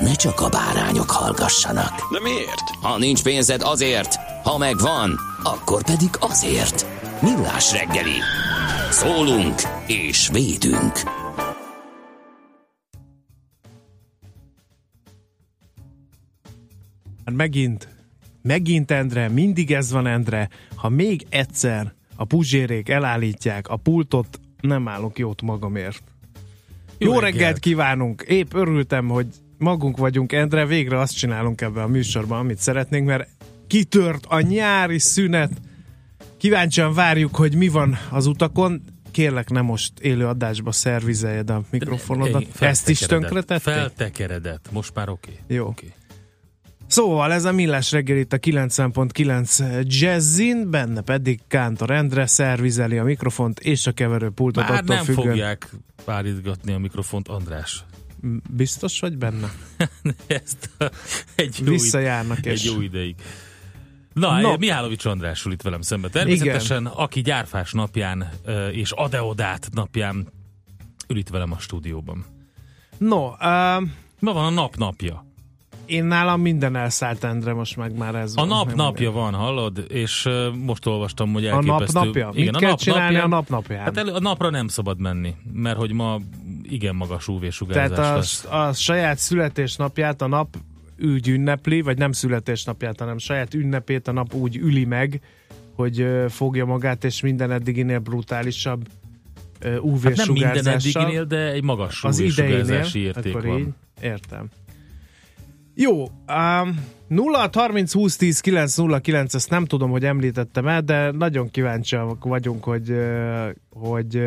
ne csak a bárányok hallgassanak. De miért? Ha nincs pénzed azért, ha megvan, akkor pedig azért. Millás reggeli. Szólunk és védünk. Hát megint, megint Endre, mindig ez van Endre, ha még egyszer a puzsérék elállítják a pultot, nem állok jót magamért. Jó, Jó reggelt. reggelt kívánunk! Épp örültem, hogy magunk vagyunk, Endre, végre azt csinálunk ebben a műsorban, amit szeretnénk, mert kitört a nyári szünet. Kíváncsian várjuk, hogy mi van az utakon. Kérlek, nem most élő adásba szervizeljed a mikrofonodat. Ezt is tönkretették? Feltekeredett. Most már oké. Okay. Jó. Okay. Szóval ez a Millás reggel itt a 90.9 Jazzin, benne pedig Kántor Endre szervizeli a mikrofont és a keverőpultot Már attól nem függően. fogják párítgatni a mikrofont, András. Biztos vagy benne? Ezt a, egy jó Visszajárnak id- Egy jó ideig. Na, no. Mihálovics Andrásul itt velem szemben. Természetesen, Igen. aki gyárfás napján és adeodát napján ül itt velem a stúdióban. No, uh, Ma van a nap napja. Én nálam minden elszállt, Endre, most meg már ez A nap napja van, hallod? És uh, most olvastam, hogy elképesztő. A nap napja? Igen, Mit a kell nap csinálni napján, a nap napján? Hát elő, a napra nem szabad menni, mert hogy ma igen magas UV-sugárzás Tehát a, lesz. a saját születésnapját a nap úgy ünnepli, vagy nem születésnapját, hanem saját ünnepét a nap úgy üli meg, hogy uh, fogja magát, és minden eddiginél brutálisabb uh, UV-sugárzással. Hát nem minden eddiginél, de egy magas UV-sugárzási érték van. Így, értem. Jó, um, 0 30 20 10 9 0 9, ezt nem tudom, hogy említettem el, de nagyon kíváncsiak vagyunk, hogy, hogy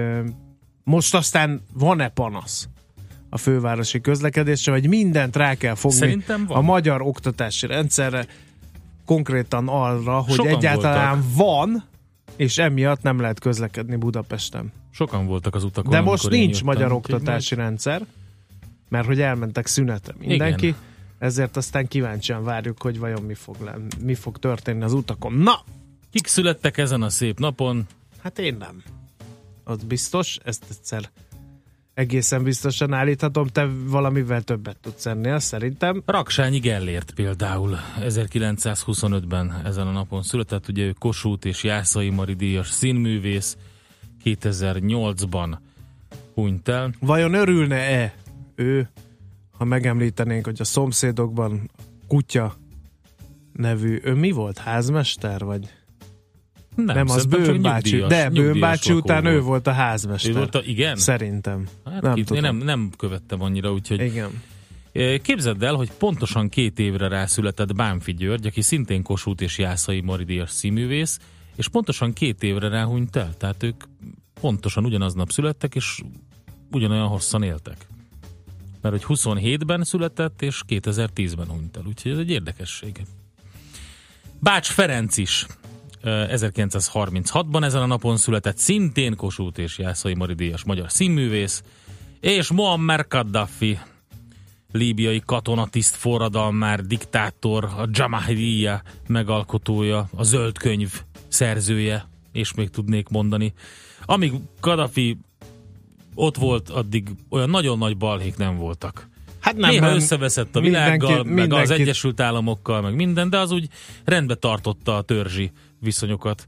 most aztán van-e panasz a fővárosi közlekedésre, vagy mindent rá kell fogni a magyar oktatási rendszerre, konkrétan arra, hogy Sokan egyáltalán voltak. van, és emiatt nem lehet közlekedni Budapesten. Sokan voltak az utakon. De most nincs magyar oktatási rendszer, mert hogy elmentek szünetre mindenki. Igen ezért aztán kíváncsian várjuk, hogy vajon mi fog, lenni, mi fog történni az utakon. Na! Kik születtek ezen a szép napon? Hát én nem. Az biztos, ezt egyszer egészen biztosan állíthatom, te valamivel többet tudsz ennél, szerintem. Raksányi Gellért például 1925-ben ezen a napon született, ugye ő Kossuth és Jászai Mari díjas színművész, 2008-ban hunyt el. Vajon örülne-e ő ha megemlítenénk, hogy a szomszédokban kutya nevű, ő mi volt? Házmester, vagy? Nem, nem az Bőnbácsi, de Bőnbácsi után volt. ő volt a házmester. Ő volt a, igen? Szerintem. Hát nem, tudom. nem, nem követtem annyira, úgyhogy... Igen. Képzeld el, hogy pontosan két évre rászületett Bánfi György, aki szintén Kossuth és Jászai Maridias színművész, és pontosan két évre ráhunyt el. Tehát ők pontosan ugyanaznap születtek, és ugyanolyan hosszan éltek mert hogy 27-ben született, és 2010-ben hunyt el, úgyhogy ez egy érdekesség. Bács Ferenc is 1936-ban ezen a napon született, szintén Kossuth és Jászai Mari díjas magyar színművész, és Muammar Gaddafi, líbiai katonatiszt forradalmár, diktátor, a Jamahiriya megalkotója, a zöld könyv szerzője, és még tudnék mondani. Amíg Gaddafi ott volt, addig olyan nagyon nagy balhék nem voltak. Hát nem, Néha nem, összeveszett a világgal, mindenki, meg mindenki. az Egyesült Államokkal, meg minden, de az úgy rendbe tartotta a törzsi viszonyokat.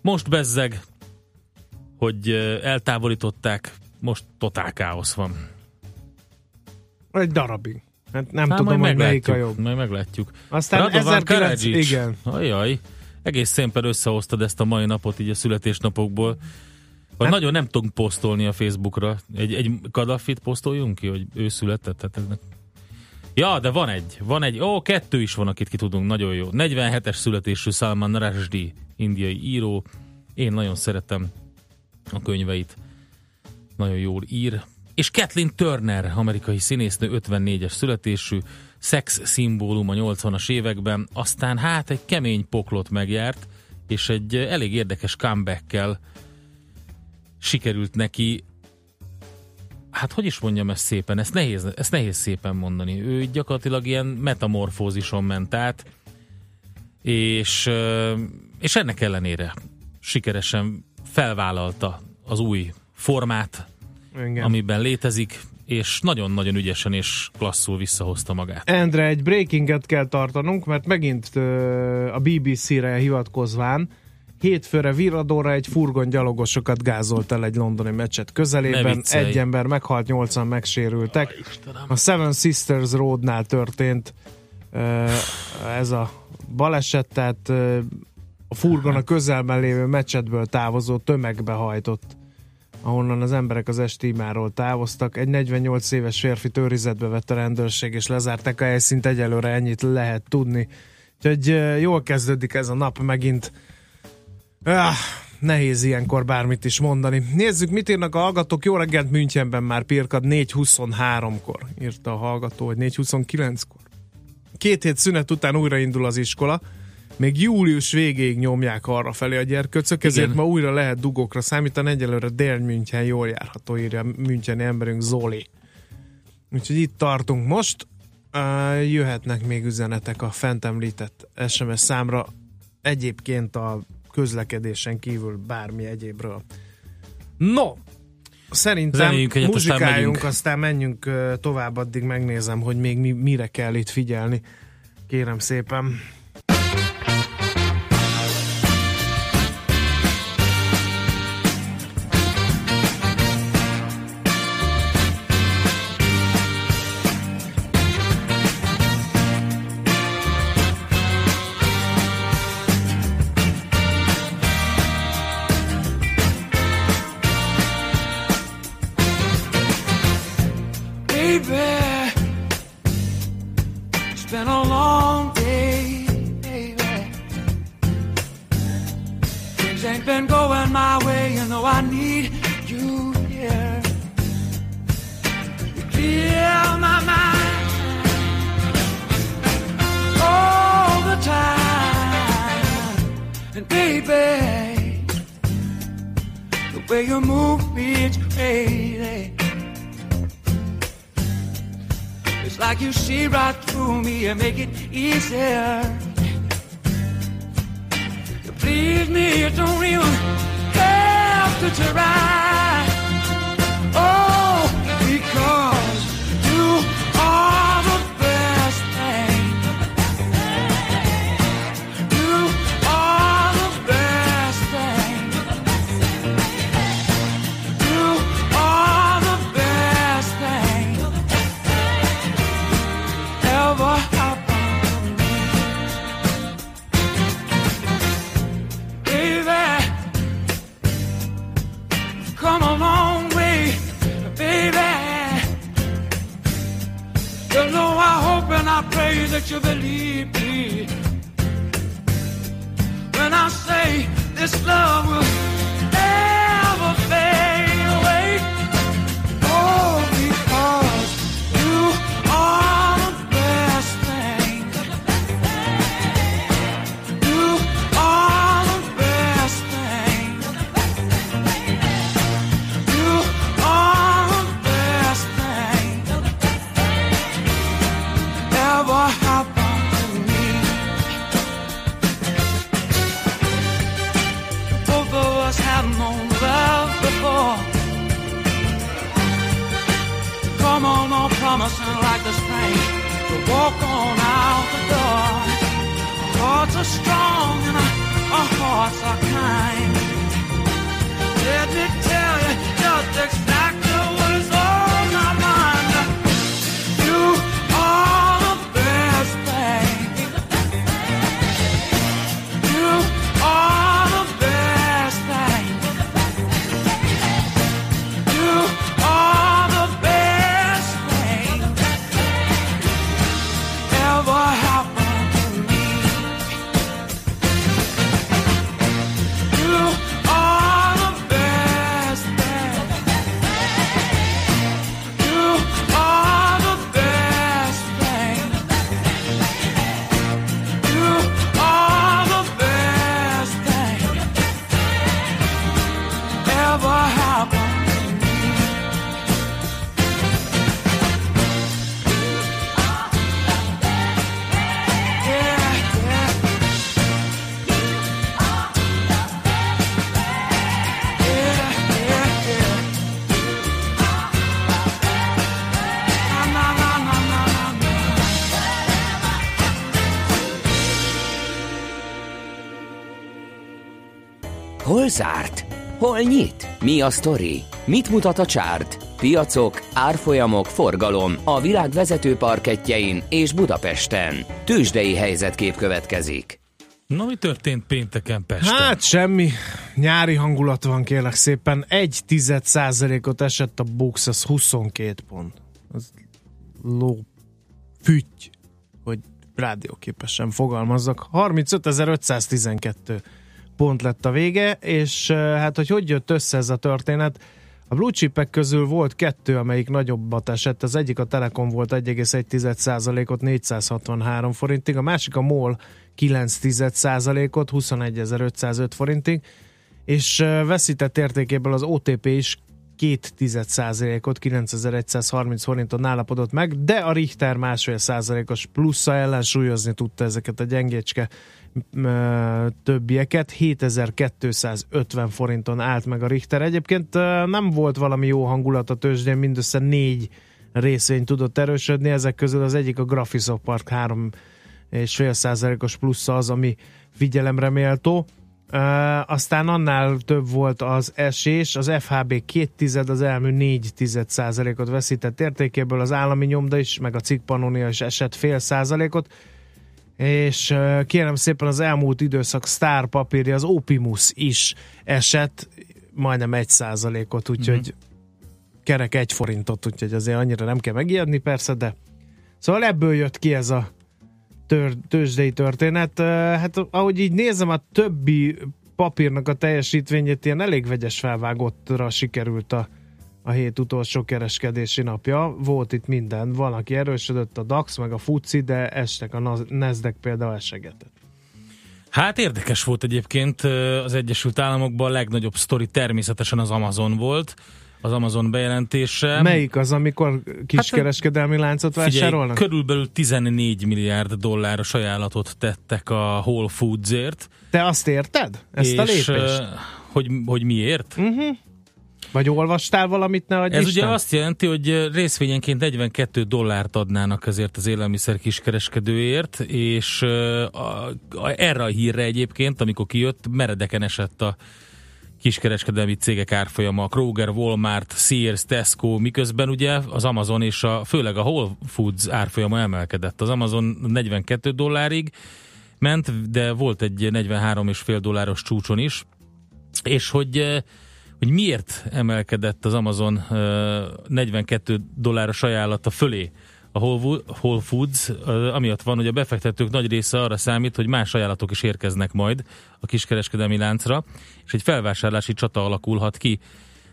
Most bezzeg, hogy eltávolították, most totál káosz van. Egy darabig. Hát nem Hát tudom, hogy melyik a jobb. majd meglátjuk. Aztán Radovan 1900... Karadzsics. Igen. Ajaj, egész szépen összehoztad ezt a mai napot így a születésnapokból. Hát- nagyon nem tudunk posztolni a Facebookra. Egy, egy Kadafit posztoljunk ki, hogy ő született? Hát ez ne- Ja, de van egy, van egy, ó, kettő is van, akit ki tudunk, nagyon jó. 47-es születésű Salman Rushdie, indiai író. Én nagyon szeretem a könyveit. Nagyon jól ír. És Kathleen Turner, amerikai színésznő, 54-es születésű, szex szimbólum a 80-as években, aztán hát egy kemény poklot megjárt, és egy eh, elég érdekes comeback sikerült neki hát hogy is mondjam ezt szépen, ezt nehéz, ezt nehéz szépen mondani. Ő gyakorlatilag ilyen metamorfózison ment át, és, és ennek ellenére sikeresen felvállalta az új formát, Igen. amiben létezik, és nagyon-nagyon ügyesen és klasszul visszahozta magát. Endre, egy breakinget kell tartanunk, mert megint a BBC-re hivatkozván hétfőre Viradóra egy furgon gyalogosokat gázolt el egy londoni meccset Ne közelében. Egy ember meghalt, nyolcan megsérültek. A Seven Sisters Roadnál történt ez a baleset, tehát a furgon a közelben lévő meccsetből távozó tömegbe hajtott ahonnan az emberek az esti imáról távoztak. Egy 48 éves férfi őrizetbe vett a rendőrség, és lezárták a helyszínt, egyelőre ennyit lehet tudni. Úgyhogy jól kezdődik ez a nap megint. Ah, nehéz ilyenkor bármit is mondani. Nézzük, mit írnak a hallgatók. Jó reggelt Münchenben már pirkad 4.23-kor, írta a hallgató, vagy 4.29-kor. Két hét szünet után újraindul az iskola. Még július végéig nyomják arra felé a gyerköcök, ezért Igen. ma újra lehet dugókra számítani. Egyelőre dél München jól járható, írja Müncheni emberünk Zoli. Úgyhogy itt tartunk most. Jöhetnek még üzenetek a fent említett SMS számra. Egyébként a közlekedésen kívül bármi egyébről. No, szerintem Zenéljünk egyet, aztán muzsikáljunk, megyünk. aztán menjünk tovább, addig megnézem, hogy még mi, mire kell itt figyelni. Kérem szépen. Easier. Zárt? Hol nyit? Mi a sztori? Mit mutat a csárt? Piacok, árfolyamok, forgalom a világ vezető parketjein és Budapesten. Tősdei helyzetkép következik. Na, mi történt pénteken Pesten? Hát semmi. Nyári hangulat van kérlek szépen. Egy tized százalékot esett a Bux, az 22 pont. Az ló fütty, hogy rádióképesen fogalmazzak. 35.512 pont lett a vége, és hát hogy hogy jött össze ez a történet? A blue chipek közül volt kettő, amelyik nagyobbat esett. Az egyik a Telekom volt 1,1%-ot 463 forintig, a másik a MOL 9%-ot 21.505 forintig, és veszített értékéből az OTP is 2%-ot 9130 forinton állapodott meg, de a Richter másfél százalékos plusza ellensúlyozni tudta ezeket a gyengécske többieket. 7250 forinton állt meg a Richter. Egyébként nem volt valami jó hangulat a tőzsdén, mindössze négy részvény tudott erősödni, ezek közül az egyik a Graphisoft Park 3 és fél százalékos plusza az, ami figyelemre méltó. Aztán annál több volt az esés, az FHB két tized, az elmű négy tized százalékot veszített értékéből, az állami nyomda is, meg a cikk Pannonia is esett fél százalékot, és kérem szépen az elmúlt időszak sztár papírja, az Opimus is esett majdnem egy százalékot, úgyhogy uh-huh. kerek egy forintot, úgyhogy azért annyira nem kell megijedni persze, de szóval ebből jött ki ez a tör, tőzsdei történet. Hát ahogy így nézem, a többi papírnak a teljesítményét ilyen elég vegyes felvágottra sikerült a, a hét utolsó kereskedési napja. Volt itt minden. Van, aki erősödött a DAX, meg a FUCI, de estek a Nasdaq például esegetett. Hát érdekes volt egyébként az Egyesült Államokban a legnagyobb sztori természetesen az Amazon volt az Amazon bejelentése. Melyik az, amikor kiskereskedelmi hát, láncot vásárolnak? körülbelül 14 milliárd dolláros ajánlatot tettek a Whole Foodsért. Te azt érted? Ezt és, a lépést? Hogy, hogy miért? Uh-huh. Vagy olvastál valamit, ne Ez Isten? ugye azt jelenti, hogy részvényenként 42 dollárt adnának ezért az élelmiszer kiskereskedőért, és a, a, erre a hírre egyébként, amikor kijött, meredeken esett a kiskereskedelmi cégek árfolyama, Kroger, Walmart, Sears, Tesco, miközben ugye az Amazon és a, főleg a Whole Foods árfolyama emelkedett. Az Amazon 42 dollárig ment, de volt egy 43,5 dolláros csúcson is, és hogy hogy miért emelkedett az Amazon 42 eh, dolláros ajánlata fölé a Whole Foods, amiatt van, hogy a befektetők nagy része arra számít, hogy más ajánlatok is érkeznek majd a kiskereskedelmi láncra, és egy felvásárlási csata alakulhat ki.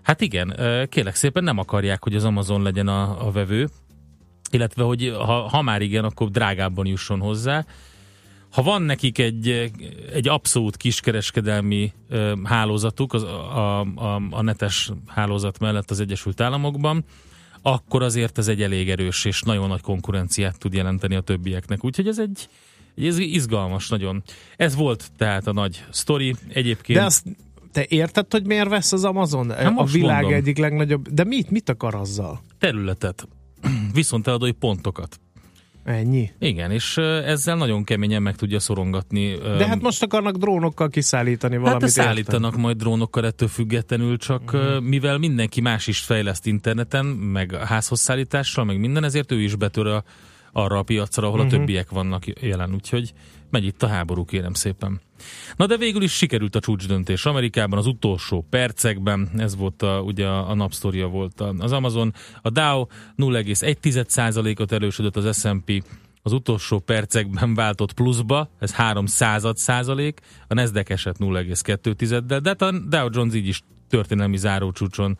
Hát igen, kérlek szépen nem akarják, hogy az Amazon legyen a, a vevő, illetve hogy ha, ha már igen, akkor drágábban jusson hozzá. Ha van nekik egy, egy abszolút kiskereskedelmi hálózatuk az, a, a, a netes hálózat mellett az Egyesült Államokban, akkor azért ez egy elég erős és nagyon nagy konkurenciát tud jelenteni a többieknek. Úgyhogy ez egy, ez izgalmas nagyon. Ez volt tehát a nagy sztori. Egyébként... De azt te érted, hogy miért vesz az Amazon? Hát a világ mondom. egyik legnagyobb... De mit, mit akar azzal? Területet. Viszont eladói pontokat. Ennyi? Igen, és ezzel nagyon keményen meg tudja szorongatni. De hát most akarnak drónokkal kiszállítani valamit. Hát szállítanak majd drónokkal ettől függetlenül, csak uh-huh. mivel mindenki más is fejleszt interneten, meg házhoz szállítással, meg minden, ezért ő is betör a, arra a piacra, ahol uh-huh. a többiek vannak jelen. Úgyhogy megy itt a háború, kérem szépen. Na de végül is sikerült a csúcsdöntés Amerikában az utolsó percekben, ez volt a, ugye a, a napsztoria volt az Amazon. A Dow 0,1%-ot erősödött az S&P az utolsó percekben váltott pluszba, ez 3 század százalék, a Nasdaq esett 0,2-del, de hát a Dow Jones így is történelmi zárócsúcson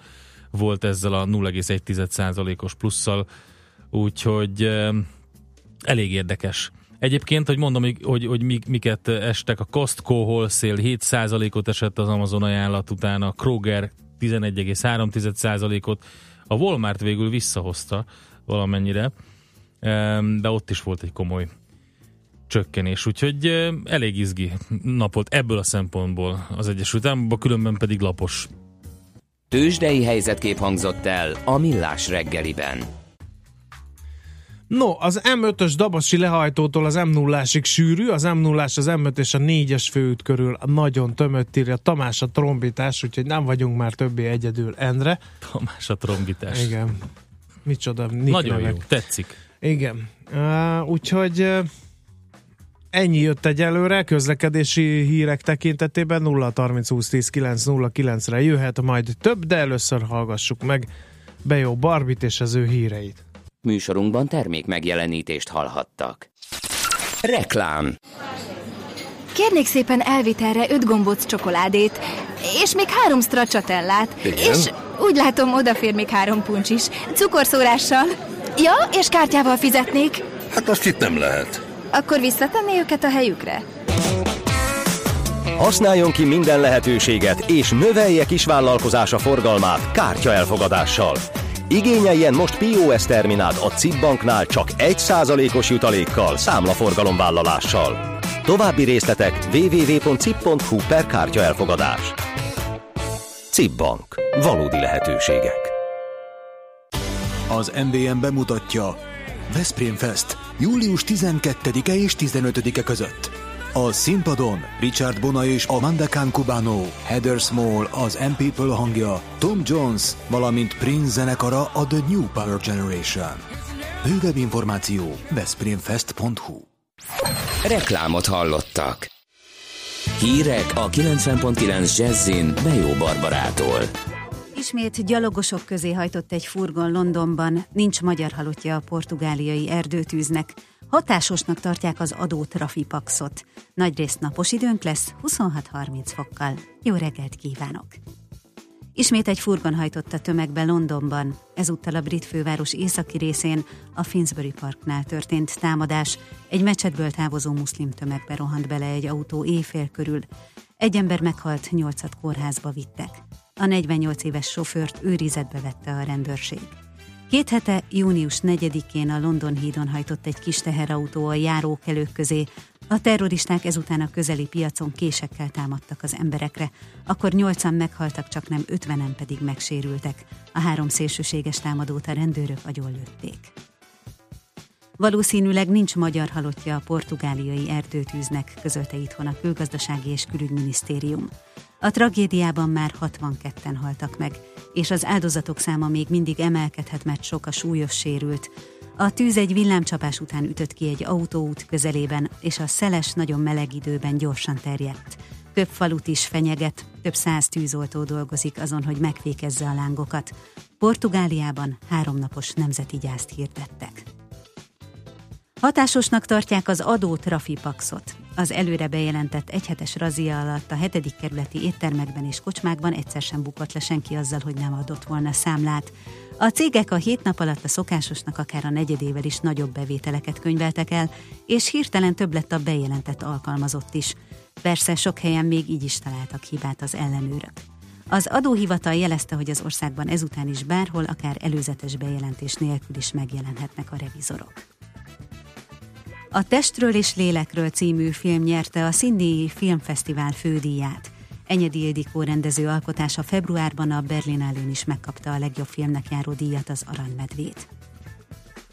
volt ezzel a 0,1 százalékos plusszal, úgyhogy eh, elég érdekes. Egyébként, hogy mondom, hogy, hogy, hogy miket estek, a Costco Wholesale 7%-ot esett az Amazon ajánlat után, a Kroger 11,3%-ot, a Walmart végül visszahozta valamennyire, de ott is volt egy komoly csökkenés, úgyhogy elég izgi nap volt ebből a szempontból az Egyesült Államokban, különben pedig lapos. Tőzsdei helyzetkép hangzott el a Millás reggeliben. No, az M5-ös Dabasi lehajtótól az M0-ásig sűrű, az M0-ás, az M5 és a 4-es főút körül nagyon tömött írja Tamás a trombitás, úgyhogy nem vagyunk már többé egyedül Endre. Tamás a trombitás. Igen. Micsoda Nick Nagyon nevek. jó, tetszik. Igen. Uh, úgyhogy uh, ennyi jött egyelőre közlekedési hírek tekintetében 0 30 20 10 9 0 9-re jöhet majd több, de először hallgassuk meg Bejó Barbit és az ő híreit. Műsorunkban termék megjelenítést hallhattak. Reklám. Kérnék szépen elvitelre öt gombóc csokoládét, és még három stracciatellát. És úgy látom, odafér még három puncs is. Cukorszórással. Ja, és kártyával fizetnék. Hát azt itt nem lehet. Akkor visszatenné őket a helyükre? Használjon ki minden lehetőséget, és növelje kisvállalkozása forgalmát kártya elfogadással. Igényeljen most POS terminált a CIP banknál csak 1%-os jutalékkal, számlaforgalomvállalással. További részletek www.cip.hu per kártya elfogadás. CIP Bank. Valódi lehetőségek. Az MVM bemutatja Veszprém Fest július 12-e és 15-e között. A színpadon Richard Bona és Amanda Khan Cubano, Heather Small az M People hangja, Tom Jones, valamint Prince zenekara a The New Power Generation. Bővebb információ veszprémfest.hu Reklámot hallottak. Hírek a 90.9 Jazzin Bejó Barbarától. Ismét gyalogosok közé hajtott egy furgon Londonban, nincs magyar halottja a portugáliai erdőtűznek. Hatásosnak tartják az adó trafipaxot. Nagyrészt napos időnk lesz, 26-30 fokkal. Jó reggelt kívánok! Ismét egy furgon hajtott a tömegbe Londonban, ezúttal a brit főváros északi részén, a Finsbury Parknál történt támadás. Egy mecsetből távozó muszlim tömegbe rohant bele egy autó éjfél körül. Egy ember meghalt, nyolcat kórházba vittek. A 48 éves sofőrt őrizetbe vette a rendőrség. Két hete, június 4-én a London hídon hajtott egy kis teherautó a járókelők közé. A terroristák ezután a közeli piacon késekkel támadtak az emberekre. Akkor nyolcan meghaltak, csak nem ötvenen pedig megsérültek. A három szélsőséges támadót a rendőrök agyonlőtték. Valószínűleg nincs magyar halottja a portugáliai erdőtűznek, közölte itthon a Külgazdasági és Külügyminisztérium. A tragédiában már 62-en haltak meg, és az áldozatok száma még mindig emelkedhet, mert sok a súlyos sérült. A tűz egy villámcsapás után ütött ki egy autóút közelében, és a szeles, nagyon meleg időben gyorsan terjedt. Több falut is fenyeget, több száz tűzoltó dolgozik azon, hogy megfékezze a lángokat. Portugáliában háromnapos nemzeti gyászt hirdettek. Hatásosnak tartják az adó trafipaxot. Az előre bejelentett egyhetes razia alatt a hetedik kerületi éttermekben és kocsmákban egyszer sem bukott le senki azzal, hogy nem adott volna számlát. A cégek a hét nap alatt a szokásosnak akár a negyedével is nagyobb bevételeket könyveltek el, és hirtelen több lett a bejelentett alkalmazott is. Persze sok helyen még így is találtak hibát az ellenőrök. Az adóhivatal jelezte, hogy az országban ezután is bárhol, akár előzetes bejelentés nélkül is megjelenhetnek a revizorok. A Testről és Lélekről című film nyerte a Szindíi Filmfesztivál fődíját. Enyedi Ildikó rendező alkotása februárban a Berlinálőn is megkapta a legjobb filmnek járó díjat, az Aranymedvét.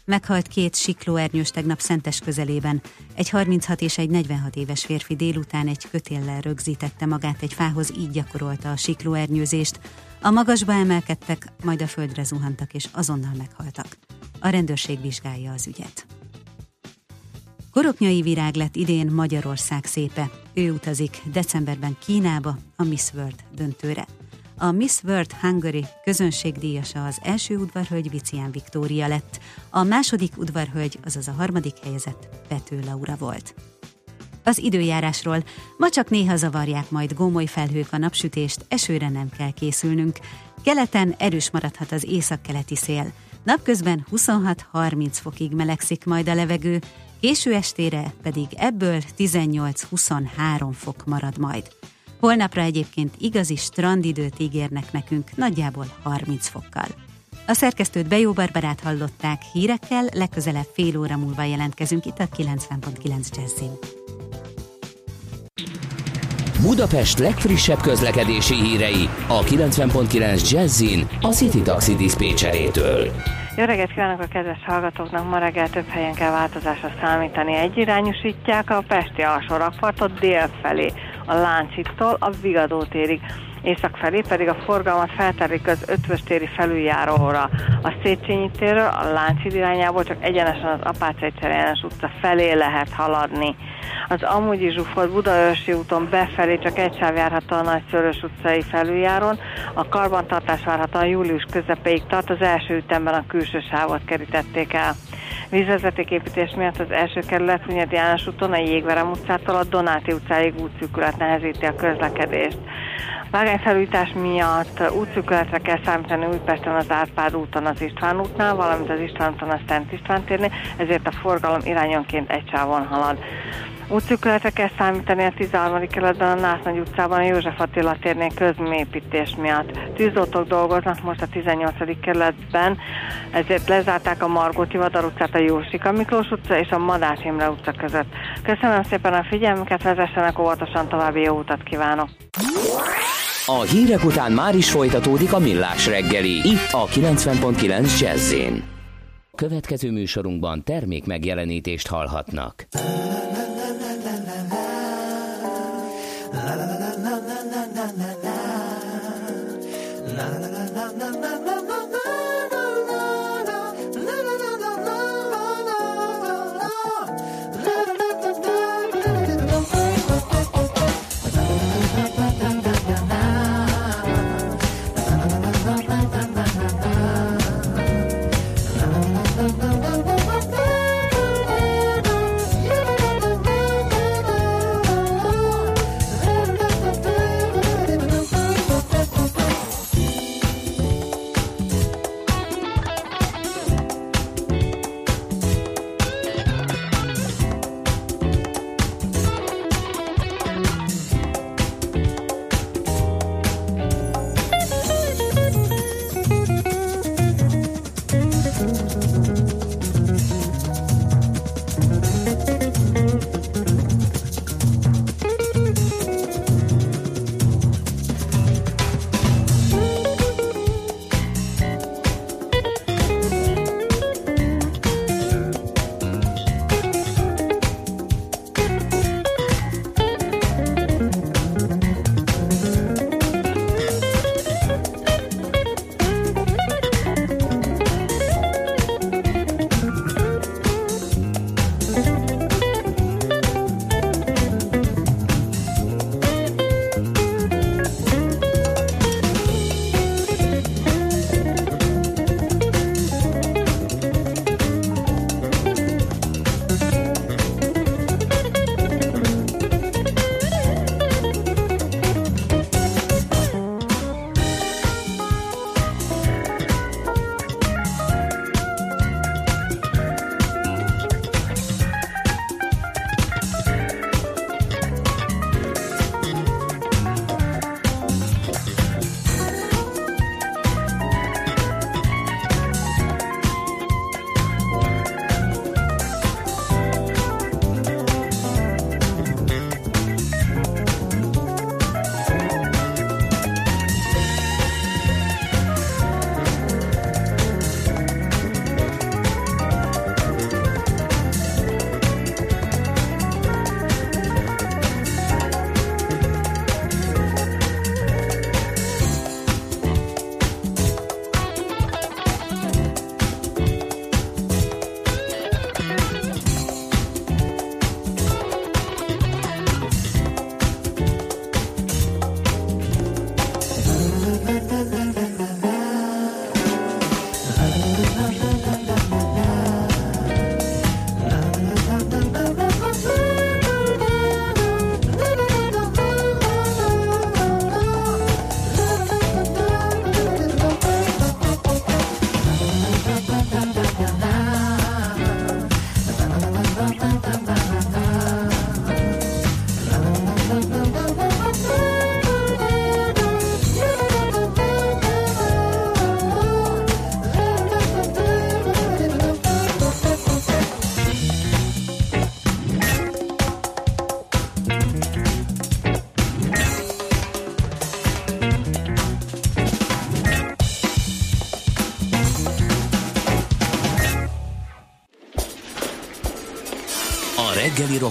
Meghalt két siklóernyős tegnap Szentes közelében. Egy 36 és egy 46 éves férfi délután egy kötéllel rögzítette magát egy fához, így gyakorolta a siklóernyőzést. A magasba emelkedtek, majd a földre zuhantak és azonnal meghaltak. A rendőrség vizsgálja az ügyet. Koroknyai virág lett idén Magyarország szépe. Ő utazik decemberben Kínába a Miss World döntőre. A Miss World Hungary közönségdíjasa az első udvarhölgy Vicián Viktória lett, a második udvarhölgy, azaz a harmadik helyezett Pető Laura volt. Az időjárásról ma csak néha zavarják majd gomoly felhők a napsütést, esőre nem kell készülnünk. Keleten erős maradhat az északkeleti szél. Napközben 26-30 fokig melegszik majd a levegő, késő estére pedig ebből 18-23 fok marad majd. Holnapra egyébként igazi strandidőt ígérnek nekünk, nagyjából 30 fokkal. A szerkesztőt Bejó Barbarát hallották, hírekkel legközelebb fél óra múlva jelentkezünk itt a 90.9 Jazzin. Budapest legfrissebb közlekedési hírei a 90.9 Jazzin a City Taxi Dispécsejétől. Jó reggelt kívánok a kedves hallgatóknak! Ma reggel több helyen kell változásra számítani. Egyirányosítják a Pesti alsórakpartot dél felé, a Láncittól a Vigadó térig. Észak felé pedig a forgalmat felterik az Ötvös téri felüljáróra. A Széchenyi térről a Láncid irányából csak egyenesen az Apácai Cserénes utca felé lehet haladni. Az amúgy zsúfolt Budaörsi úton befelé csak egy sáv járható a Nagy Szörös utcai felüljáron. A karbantartás várhatóan július közepéig tart, az első ütemben a külső sávot kerítették el. Vízvezetéképítés miatt az első kerület Hunyadi János úton a Jégverem utcától a Donáti utcáig útszűkület nehezíti a közlekedést. Vágányfelújítás miatt útszűkületre kell számítani Újpesten az Árpád úton az István útnál, valamint az István úton a Szent István térnél, ezért a forgalom irányonként egy sávon halad. Útszűkületre kell számítani a 13. kerületben a Násznagy utcában a József Attila térnél közmépítés miatt. Tűzoltók dolgoznak most a 18. kerületben, ezért lezárták a Margóti Vadar utcát a Jósika Miklós utca és a Madách Imre utca között. Köszönöm szépen a figyelmüket, vezessenek óvatosan további jó utat kívánok! A hírek után már is folytatódik a millás reggeli, itt a 90.9 jazz Következő műsorunkban termék megjelenítést hallhatnak. Na na na na na na na na na na na na na na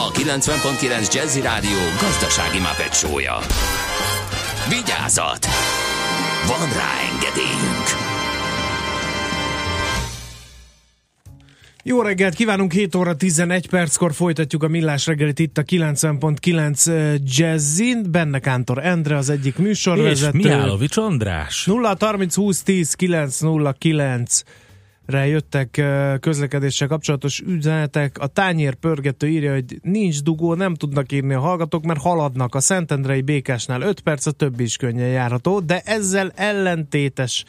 a 90.9 Jazzy Rádió gazdasági mapetsója. Vigyázat! Van rá engedélyünk! Jó reggelt kívánunk, 7 óra 11 perckor folytatjuk a Millás reggelit itt a 90.9 Jazzin, benne Kántor Endre az egyik műsorvezető. És Mihálovics András. 0 30 20 10 909 re jöttek közlekedéssel kapcsolatos üzenetek. A tányér pörgető írja, hogy nincs dugó, nem tudnak írni a hallgatók, mert haladnak a Szentendrei Békásnál 5 perc, a többi is könnyen járható, de ezzel ellentétes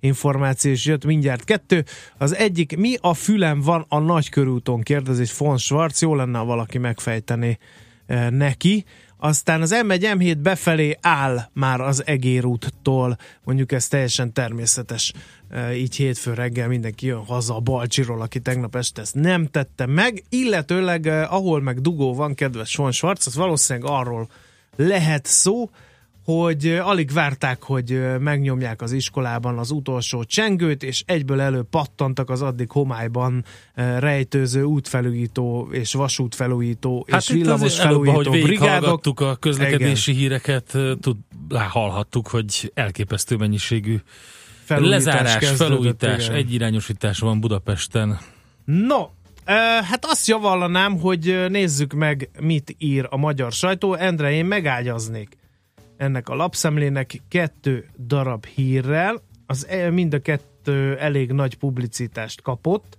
információ is jött mindjárt kettő. Az egyik, mi a fülem van a nagykörúton, kérdezi Fon Schwarz, jó lenne, ha valaki megfejteni neki. Aztán az M1 M7 befelé áll már az Egér úttól, mondjuk ez teljesen természetes. Így hétfő reggel mindenki jön haza a Balcsiról, aki tegnap este ezt nem tette meg, illetőleg ahol meg dugó van, kedves Von Schwarz, az valószínűleg arról lehet szó, hogy alig várták, hogy megnyomják az iskolában az utolsó csengőt, és egyből elő pattantak az addig homályban rejtőző útfelújító és vasútfelújító hát és villamos felújító előbb, hogy brigádok. a közlekedési Igen. híreket, tud, hallhattuk, hogy elképesztő mennyiségű felújítás lezárás, felújítás, igen. egyirányosítás van Budapesten. No, Hát azt javallanám, hogy nézzük meg, mit ír a magyar sajtó. Endre, én megágyaznék ennek a lapszemlének kettő darab hírrel. Az e, mind a kettő elég nagy publicitást kapott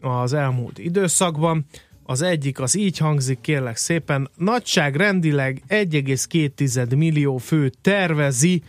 az elmúlt időszakban. Az egyik az így hangzik, kérlek szépen, nagyságrendileg 1,2 millió fő tervezi,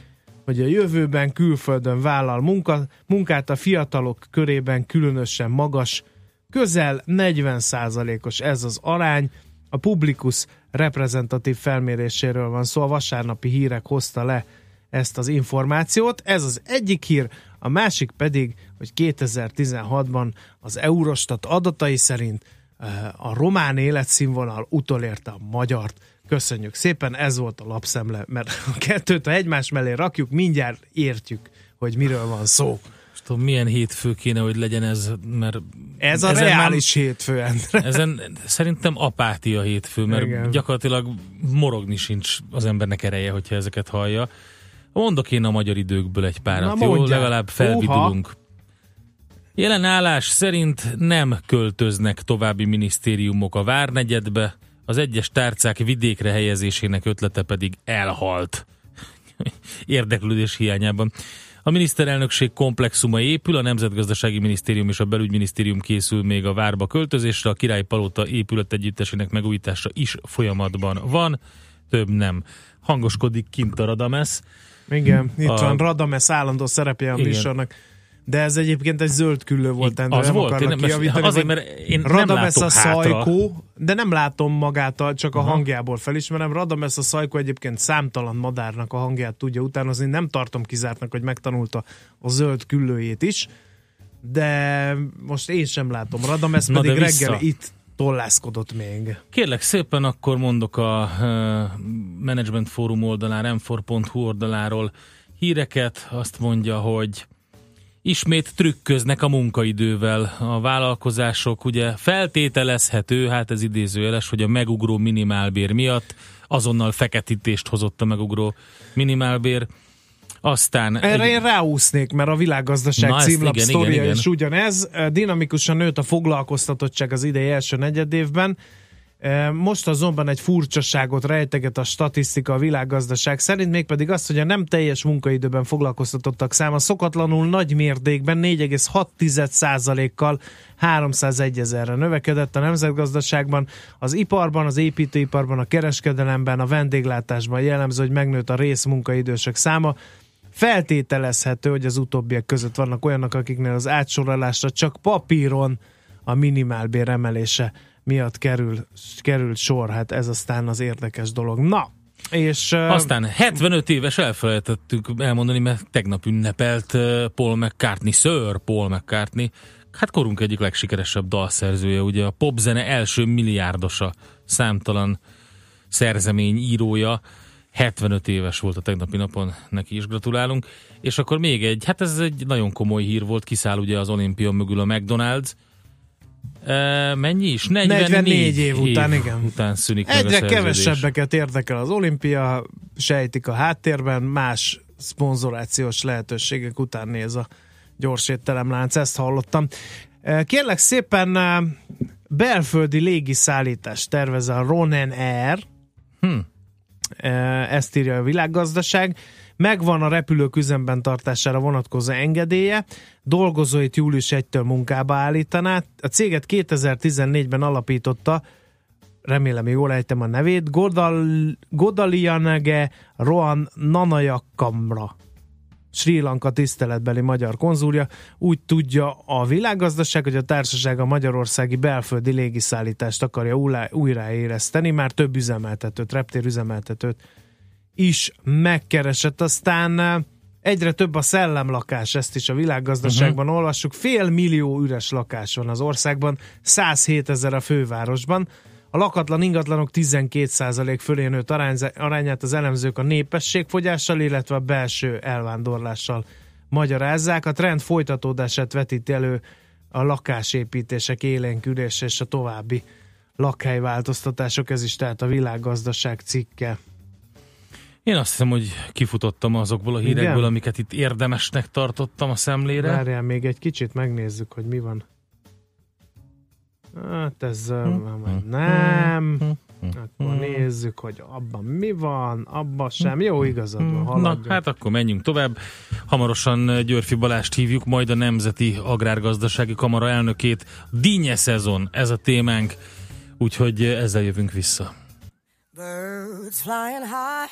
hogy a jövőben külföldön vállal munka, munkát a fiatalok körében különösen magas, közel 40%-os ez az arány, a Publikus reprezentatív felméréséről van szó, a vasárnapi hírek hozta le ezt az információt. Ez az egyik hír, a másik pedig, hogy 2016-ban az Eurostat adatai szerint eh, a román életszínvonal utolérte a magyart. Köszönjük szépen, ez volt a lapszemle, mert a kettőt, ha egymás mellé rakjuk, mindjárt értjük, hogy miről van szó tudom, milyen hétfő kéne, hogy legyen ez, mert... Ez a reális már, hétfő, Endre. Ezen szerintem apátia hétfő, mert Igen. gyakorlatilag morogni sincs az embernek ereje, hogyha ezeket hallja. Mondok én a magyar időkből egy párat, Na, jó? Legalább felvidulunk. Jelen állás szerint nem költöznek további minisztériumok a Várnegyedbe, az egyes tárcák vidékre helyezésének ötlete pedig elhalt. Érdeklődés hiányában. A miniszterelnökség komplexuma épül, a Nemzetgazdasági Minisztérium és a Belügyminisztérium készül még a várba költözésre, a Király Palota épület együttesének megújítása is folyamatban van, több nem. Hangoskodik kint a Radamesz. Igen, itt a... van Radamesz állandó szerepje a műsornak. De ez egyébként egy zöld küllő volt, Endre, az nem volt, én nem, kijavítani, azért, mert én Radamesz nem a szajkó, de nem látom magát, csak a Aha. hangjából felismerem. Radamesz a szajkó egyébként számtalan madárnak a hangját tudja utánozni, nem tartom kizártnak, hogy megtanulta a zöld küllőjét is, de most én sem látom. Radamesz Na pedig reggel itt tollászkodott még. Kérlek szépen, akkor mondok a uh, Management Forum oldalán, m4.hu oldaláról híreket. Azt mondja, hogy ismét trükköznek a munkaidővel. A vállalkozások ugye feltételezhető, hát ez idézőjeles, hogy a megugró minimálbér miatt azonnal feketítést hozott a megugró minimálbér. Aztán... Erre egy... én ráúsznék, mert a világgazdaság Na, címlap igen, sztoria igen, igen. is ugyanez. Dinamikusan nőtt a foglalkoztatottság az idei első negyedévben. Most azonban egy furcsaságot rejteget a statisztika a világgazdaság szerint, mégpedig azt, hogy a nem teljes munkaidőben foglalkoztatottak száma szokatlanul nagy mértékben 4,6%-kal 301 ezerre növekedett a nemzetgazdaságban. Az iparban, az építőiparban, a kereskedelemben, a vendéglátásban jellemző, hogy megnőtt a részmunkaidősök száma. Feltételezhető, hogy az utóbbiak között vannak olyanok, akiknél az átsorolásra csak papíron a minimálbér emelése miatt kerül, került sor. Hát ez aztán az érdekes dolog. Na, és... Aztán 75 éves elfelejtettük elmondani, mert tegnap ünnepelt Paul McCartney, Sir Paul McCartney, hát korunk egyik legsikeresebb dalszerzője, ugye a popzene első milliárdosa, számtalan szerzemény írója, 75 éves volt a tegnapi napon, neki is gratulálunk. És akkor még egy, hát ez egy nagyon komoly hír volt, kiszáll ugye az olimpia mögül a McDonald's. E, mennyi is? 44, 44 év után, igen. után szűnik meg a Egyre szerződés. kevesebbeket érdekel az olimpia, sejtik a háttérben, más szponzorációs lehetőségek után néz a gyors étteremlánc, ezt hallottam. Kérlek szépen belföldi légiszállítást tervez a Ronen Air, Hm. Ezt írja a világgazdaság. Megvan a repülők üzemben tartására vonatkozó engedélye, dolgozóit július 1-től munkába állítaná. A céget 2014-ben alapította, remélem jól ejtem a nevét, Godal, Godalianege Rohan Nanayakamra. Sri Lanka tiszteletbeli magyar konzulja. Úgy tudja a világgazdaság, hogy a társaság a magyarországi belföldi légiszállítást akarja újra- újraéleszteni, már több üzemeltetőt, reptér üzemeltetőt is megkeresett. Aztán eh, egyre több a szellemlakás, ezt is a világgazdaságban uh-huh. olvassuk. Fél millió üres lakás van az országban, 107 ezer a fővárosban. A lakatlan ingatlanok 12% fölé nőtt arányát az elemzők a népességfogyással, illetve a belső elvándorlással magyarázzák. A trend folytatódását vetíti elő a lakásépítések élénkülése és a további lakhelyváltoztatások, ez is tehát a világgazdaság cikke. Én azt hiszem, hogy kifutottam azokból a hírekből, Igen? amiket itt érdemesnek tartottam a szemlére. Várjál még egy kicsit, megnézzük, hogy mi van. Hát ez Hm, uh, nem. Akkor nézzük, hogy abban mi van, abban sem. Jó, igazad van, Na, haladjunk. hát akkor menjünk tovább. Hamarosan Györfi Balást hívjuk, majd a Nemzeti Agrárgazdasági Kamara elnökét. Dinnye szezon, ez a témánk, úgyhogy ezzel jövünk vissza. Birds flying high,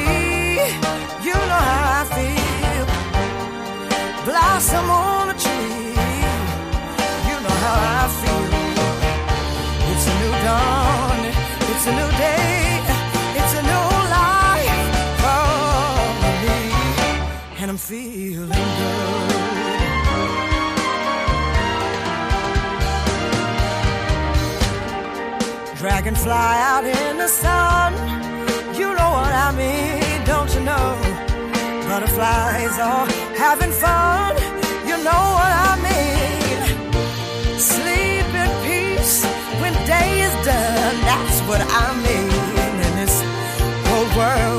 feeling good. Dragonfly out in the sun, you know what I mean, don't you know? Butterflies are having fun, you know what I mean. Sleep in peace when day is done, that's what I mean. in this whole world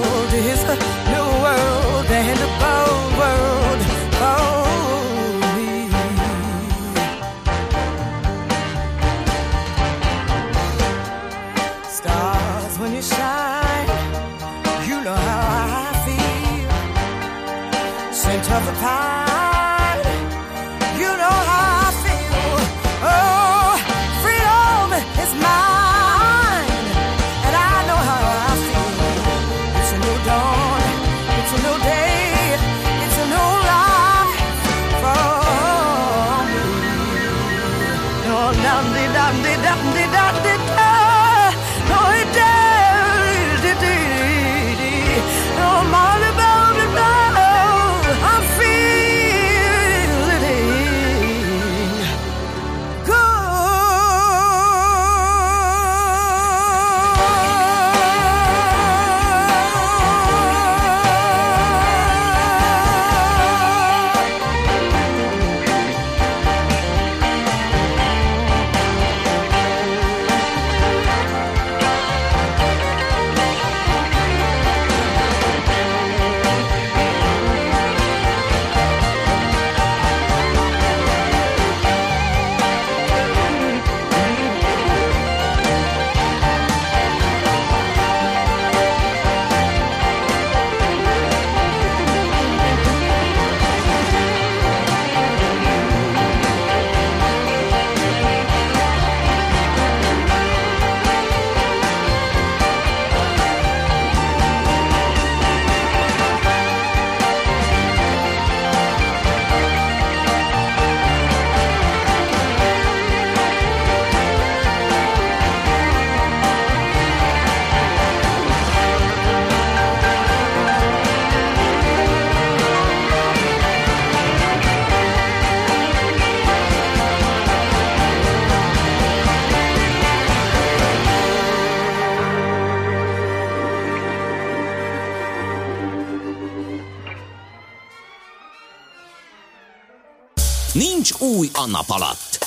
a nap alatt.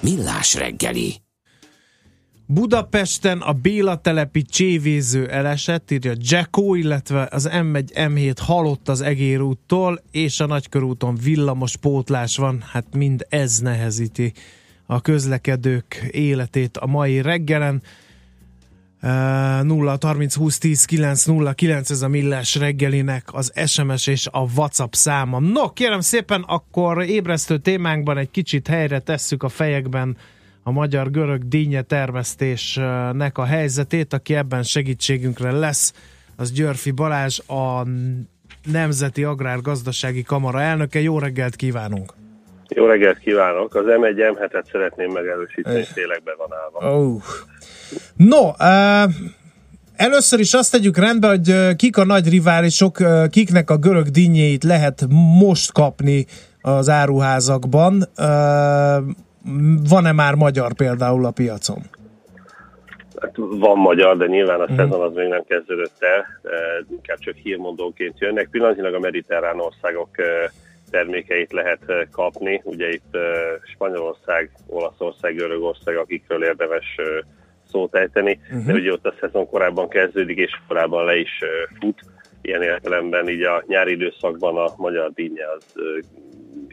Millás reggeli. Budapesten a Béla telepi csévéző elesett, írja Jacko, illetve az M1 M7 halott az Egér úttól, és a Nagykörúton villamos pótlás van, hát mind ez nehezíti a közlekedők életét a mai reggelen. Uh, 0 30 20 10 9 0 9 ez a millás reggelinek az SMS és a WhatsApp száma. No, kérem szépen, akkor ébresztő témánkban egy kicsit helyre tesszük a fejekben a magyar-görög dínye termesztésnek a helyzetét, aki ebben segítségünkre lesz, az Györfi Balázs, a Nemzeti Agrárgazdasági Kamara elnöke. Jó reggelt kívánunk! Jó reggelt kívánok! Az M1 M7-et szeretném megerősíteni, tényleg be van állva. Oh. No, uh, először is azt tegyük rendbe, hogy uh, kik a nagy riválisok, uh, kiknek a görög dinnyéit lehet most kapni az áruházakban. Uh, van-e már magyar például a piacon? Hát van magyar, de nyilván a mm. szezon az még nem kezdődött el, inkább csak hírmondóként jönnek. Pillanatilag a mediterrán országok termékeit lehet kapni. Ugye itt Spanyolország, Olaszország, Görögország, akikről érdemes szót ejteni, uh-huh. de ugye ott a szezon korábban kezdődik, és korábban le is fut. Ilyen értelemben így a nyári időszakban a magyar dinnye az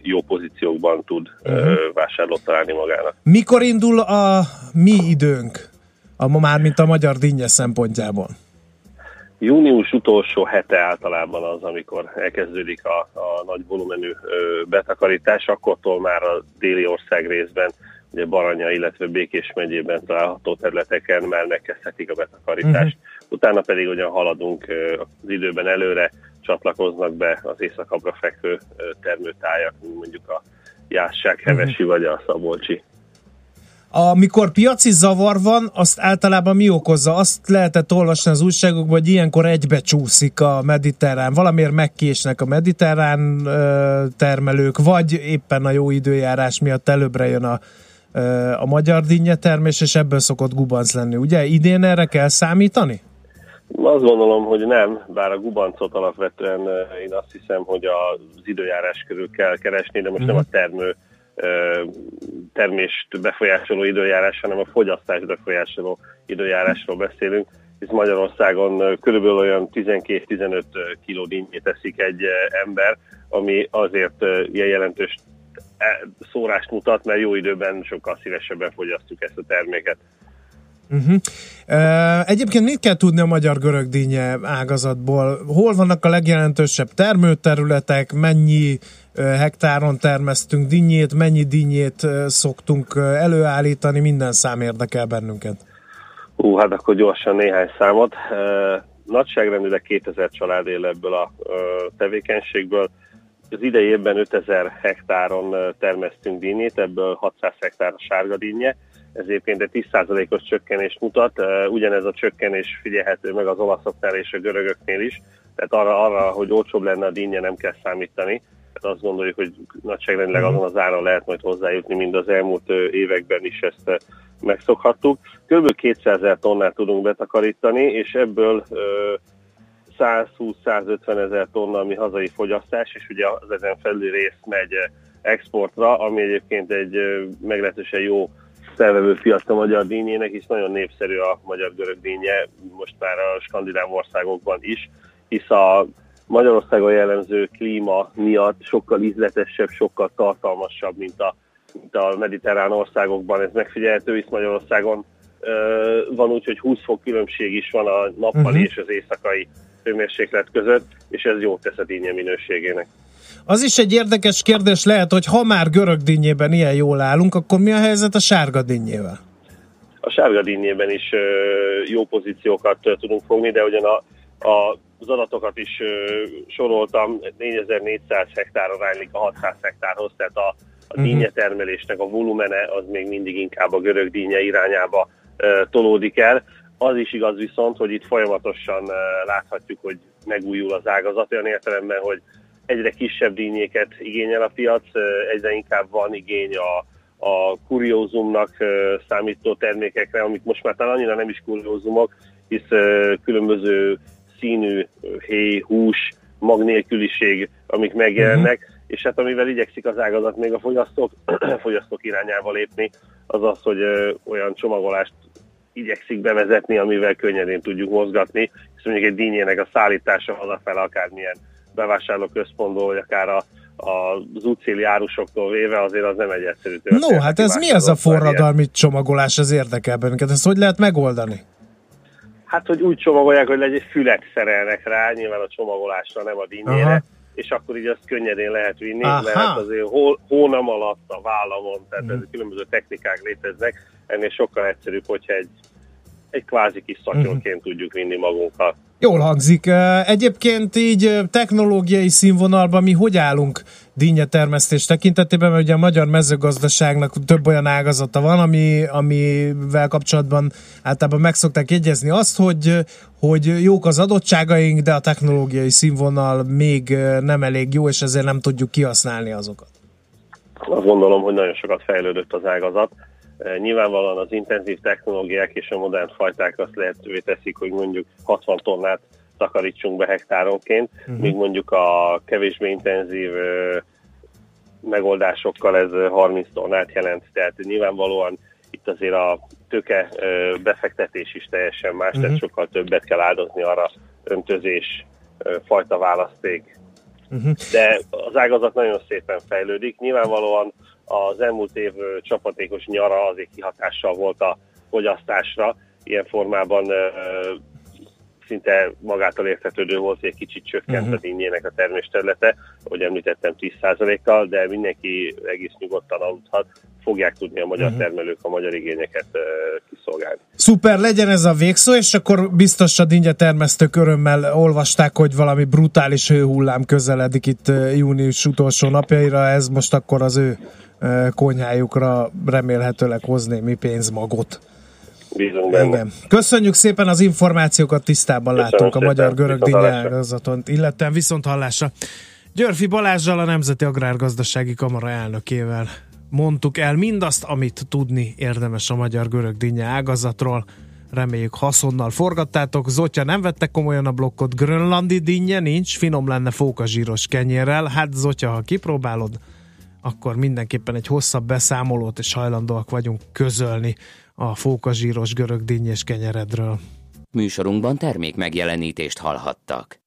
jó pozíciókban tud uh-huh. vásárlót találni magának. Mikor indul a mi időnk, a, már mint a magyar dinnye szempontjából? Június utolsó hete általában az, amikor elkezdődik a, a nagy volumenű betakarítás, akkortól már a déli ország részben, ugye Baranya, illetve Békés megyében található területeken már megkezdhetik a betakarítást. Uh-huh. Utána pedig ugyan haladunk az időben előre, csatlakoznak be az északabbra fekvő termőtájak, mondjuk a Jászság, Hevesi uh-huh. vagy a Szabolcsi. Amikor piaci zavar van, azt általában mi okozza? Azt lehetett olvasni az újságokban, hogy ilyenkor egybe csúszik a mediterrán, valamiért megkésnek a mediterrán ö, termelők, vagy éppen a jó időjárás miatt előbbre jön a, ö, a magyar dinnye termés, és ebből szokott gubanc lenni. Ugye idén erre kell számítani? Azt gondolom, hogy nem, bár a gubancot alapvetően én azt hiszem, hogy az időjárás körül kell keresni, de most mm. nem a termő termést befolyásoló időjárás, hanem a fogyasztás befolyásoló időjárásról beszélünk. Hisz Magyarországon körülbelül olyan 12-15 kiló dinnyét teszik egy ember, ami azért ilyen jelentős e, szórást mutat, mert jó időben sokkal szívesebben fogyasztjuk ezt a terméket. Uh-huh. Uh, egyébként mit kell tudni a magyar görög dinnye ágazatból? Hol vannak a legjelentősebb termőterületek, mennyi hektáron termesztünk dinnyét, mennyi dinnyét szoktunk előállítani, minden szám érdekel bennünket. Hú, hát akkor gyorsan néhány számot. Nagyságrendileg 2000 család él ebből a tevékenységből. Az idei évben 5000 hektáron termesztünk dinnyét, ebből 600 hektár a sárga dinnye. Ez egyébként egy 10%-os csökkenést mutat. Ugyanez a csökkenés figyelhető meg az olaszoknál és a görögöknél is. Tehát arra, arra hogy olcsóbb lenne a dinnye, nem kell számítani azt gondoljuk, hogy nagyságrendileg azon az áron lehet majd hozzájutni, mint az elmúlt években is ezt megszokhattuk. Kb. 200 ezer tonnát tudunk betakarítani, és ebből 120-150 ezer tonna, ami hazai fogyasztás, és ugye az ezen felül rész megy exportra, ami egyébként egy meglehetősen jó felvevő piac a magyar dínyének, hisz nagyon népszerű a magyar görög dínje, most már a skandináv országokban is, hisz a Magyarországon jellemző klíma miatt sokkal ízletesebb, sokkal tartalmasabb, mint a, mint a mediterrán országokban. Ez megfigyelhető, hisz Magyarországon ö, van úgy, hogy 20 fok különbség is van a nappali uh-huh. és az éjszakai hőmérséklet között, és ez jó tesz a dinnye minőségének. Az is egy érdekes kérdés lehet, hogy ha már görög dinnyében ilyen jól állunk, akkor mi a helyzet a sárga dinnyével? A sárga dinnyében is jó pozíciókat tudunk fogni, de ugyan a, a az adatokat is ö, soroltam, 4400 hektár aránylik a 600 hektárhoz, tehát a, a mhm. termelésnek a volumene az még mindig inkább a görög dínye irányába ö, tolódik el. Az is igaz viszont, hogy itt folyamatosan ö, láthatjuk, hogy megújul az ágazat olyan értelemben, hogy egyre kisebb dínyéket igényel a piac, egyre inkább van igény a, a kuriózumnak számító termékekre, amik most már talán annyira nem is kuriózumok, hisz különböző színű héj, hús, mag nélküliség, amik megjelennek, uh-huh. és hát amivel igyekszik az ágazat még a fogyasztók, fogyasztók irányába lépni, az az, hogy ö, olyan csomagolást igyekszik bevezetni, amivel könnyedén tudjuk mozgatni, és mondjuk egy dínyének a szállítása hazafel akármilyen bevásárlóközpontból, vagy akár a, a, az útszéli árusoktól véve, azért az nem egy egyszerű történet. No, hát ez mi az a forradalmi csomagolás, az érdekel bennünket? Ezt hogy lehet megoldani? Hát, hogy úgy csomagolják, hogy legyen fület szerelnek rá, nyilván a csomagolásra, nem a dinnyére, Aha. és akkor így azt könnyedén lehet vinni, Aha. mert azért hó, hónam alatt a vállamon, tehát mm. különböző technikák léteznek, ennél sokkal egyszerűbb, hogyha egy, egy kvázi kis szatyonként tudjuk vinni magunkkal. Jól hangzik. Egyébként így technológiai színvonalban mi hogy állunk dinnyetermesztés tekintetében, mert ugye a magyar mezőgazdaságnak több olyan ágazata van, ami, amivel kapcsolatban általában meg szokták jegyezni azt, hogy, hogy jók az adottságaink, de a technológiai színvonal még nem elég jó, és ezért nem tudjuk kihasználni azokat. Azt gondolom, hogy nagyon sokat fejlődött az ágazat. E, Nyilvánvalóan az intenzív technológiák és a modern fajták azt lehetővé teszik, hogy mondjuk 60 tonnát takarítsunk be hektáronként, uh-huh. míg mondjuk a kevésbé intenzív ö, megoldásokkal ez ö, 30 tonnát jelent. Tehát nyilvánvalóan itt azért a tőke befektetés is teljesen más, uh-huh. tehát Mhm. sokkal többet kell áldozni arra öntözés, fajta választék, Uh-huh. de az ágazat nagyon szépen fejlődik. Nyilvánvalóan az elmúlt év csapatékos nyara azért kihatással volt a fogyasztásra. Ilyen formában szinte magától értetődő volt, hogy egy kicsit csökkent Mhm. a dinnyének a termésterülete, ahogy említettem 10%-kal, de mindenki egész nyugodtan aludhat, fogják tudni a magyar Mhm. termelők a magyar igényeket kiszolgálni. Szuper, legyen ez a végszó, és akkor biztos a dinnyetermesztők örömmel olvasták, hogy valami brutális hőhullám közeledik itt június utolsó napjaira, ez most akkor az ő konyhájukra remélhetőleg hoz némi pénzmagot. Bízunk benne. Igen. Köszönjük szépen az információkat, tisztában Köszönöm látunk a szépen. magyar görög Viszont hallásra. dinnyeágazaton, illetve viszont hallásra. Györfi Balázsjal, a Nemzeti Agrárgazdasági Kamara elnökével mondtuk el mindazt, amit tudni érdemes a magyar görög dinnye ágazatról. Reméljük haszonnal forgattátok. Zotya nem vette komolyan a blokkot. Grönlandi dinnye nincs, finom lenne fókazsíros kenyérrel. Hát Zotya, ha kipróbálod, akkor mindenképpen egy hosszabb beszámolót és hajlandóak vagyunk közölni a fókazsíros görög dinnyés kenyeredről. Műsorunkban termék megjelenítést hallhattak.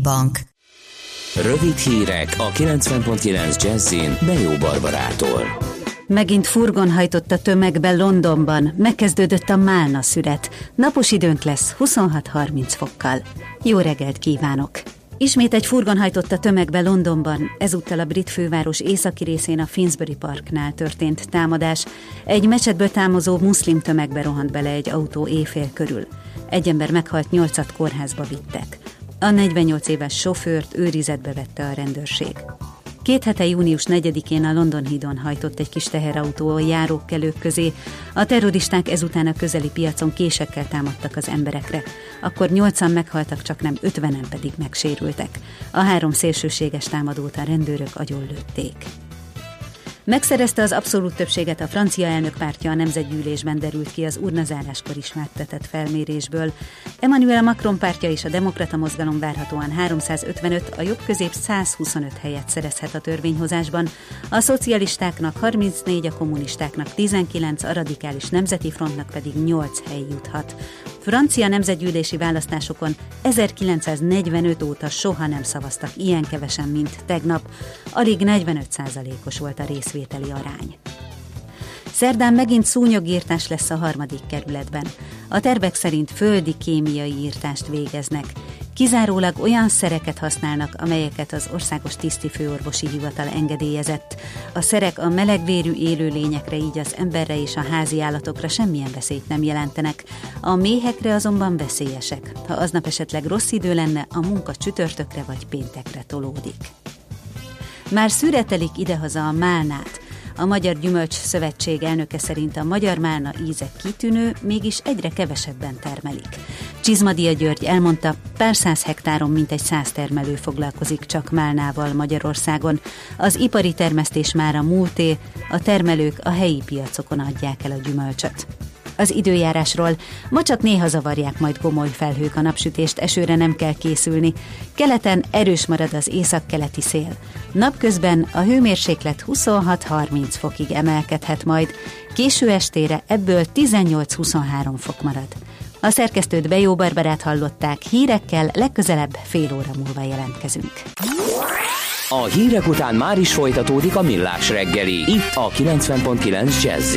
Bank. Rövid hírek a 90.9 Jazzin Bejó Barbarától. Megint furgon hajtott a tömegbe Londonban, megkezdődött a málna szüret. Napos időnk lesz 26-30 fokkal. Jó reggelt kívánok! Ismét egy furgon hajtott a tömegbe Londonban, ezúttal a brit főváros északi részén a Finsbury Parknál történt támadás. Egy mecsetből támozó muszlim tömegbe rohant bele egy autó éjfél körül. Egy ember meghalt, nyolcat kórházba vittek. A 48 éves sofőrt őrizetbe vette a rendőrség. Két hete június 4-én a London hídon hajtott egy kis teherautó a járókelők közé. A terroristák ezután a közeli piacon késekkel támadtak az emberekre. Akkor nyolcan meghaltak, csak nem ötvenen pedig megsérültek. A három szélsőséges támadót a rendőrök agyonlőtték. Megszerezte az abszolút többséget a francia elnök pártja a nemzetgyűlésben derült ki az urnazáráskor ismertetett felmérésből. Emmanuel Macron pártja és a demokrata mozgalom várhatóan 355, a jobb közép 125 helyet szerezhet a törvényhozásban, a szocialistáknak 34, a kommunistáknak 19, a radikális nemzeti frontnak pedig 8 hely juthat. Francia nemzetgyűlési választásokon 1945 óta soha nem szavaztak ilyen kevesen, mint tegnap. Alig 45%-os volt a részvételi arány. Szerdán megint szúnyogírtás lesz a harmadik kerületben. A tervek szerint földi kémiai írtást végeznek. Kizárólag olyan szereket használnak, amelyeket az Országos Tiszti Főorvosi Hivatal engedélyezett. A szerek a melegvérű élőlényekre, így az emberre és a házi állatokra semmilyen veszélyt nem jelentenek. A méhekre azonban veszélyesek. Ha aznap esetleg rossz idő lenne, a munka csütörtökre vagy péntekre tolódik. Már szüretelik idehaza a málnát. A Magyar Gyümölcs Szövetség elnöke szerint a magyar málna íze kitűnő, mégis egyre kevesebben termelik. Csizmadia György elmondta, pár száz hektáron mintegy száz termelő foglalkozik csak málnával Magyarországon. Az ipari termesztés már a múlté, a termelők a helyi piacokon adják el a gyümölcsöt. Az időjárásról ma csak néha zavarják majd gomoly felhők a napsütést, esőre nem kell készülni. Keleten erős marad az északkeleti szél. Napközben a hőmérséklet 26-30 fokig emelkedhet majd, késő estére ebből 18-23 fok marad. A szerkesztőt Bejó Barbarát hallották, hírekkel legközelebb fél óra múlva jelentkezünk. A hírek után már is folytatódik a millás reggeli, itt a 90.9 jazz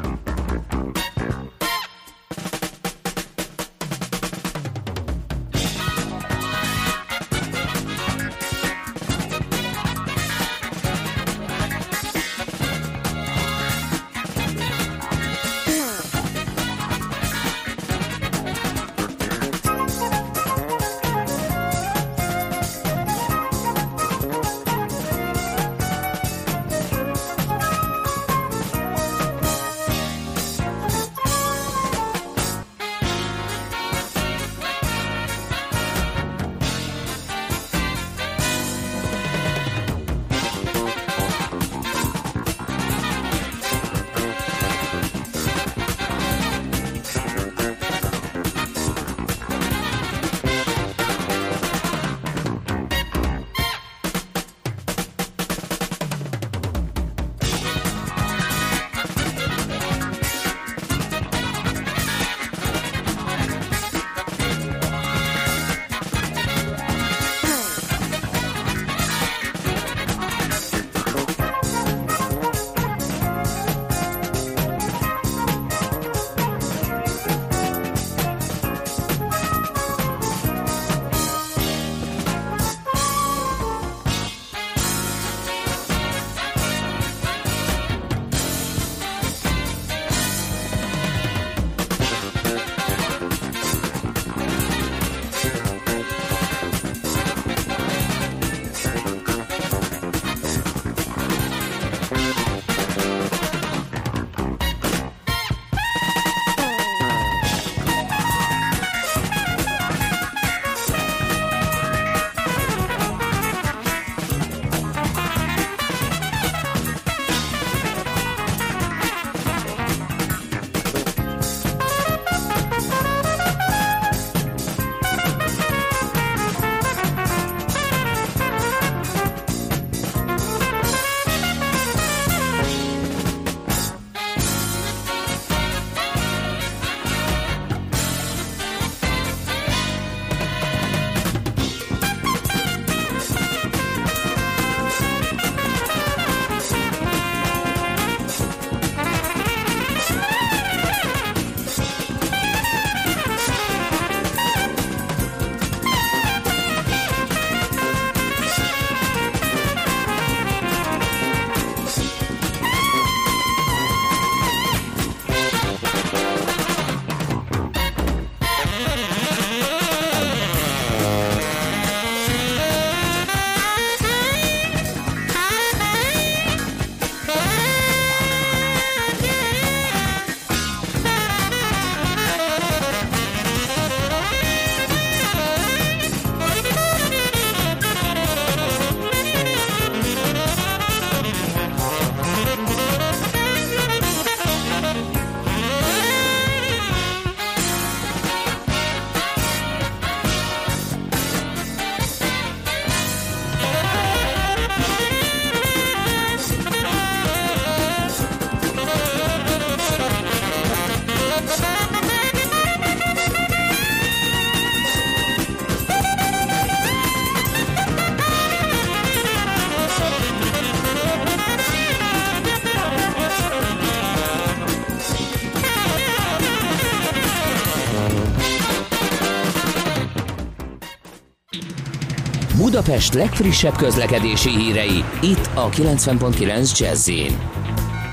Budapest legfrissebb közlekedési hírei, itt a 90.9 jazz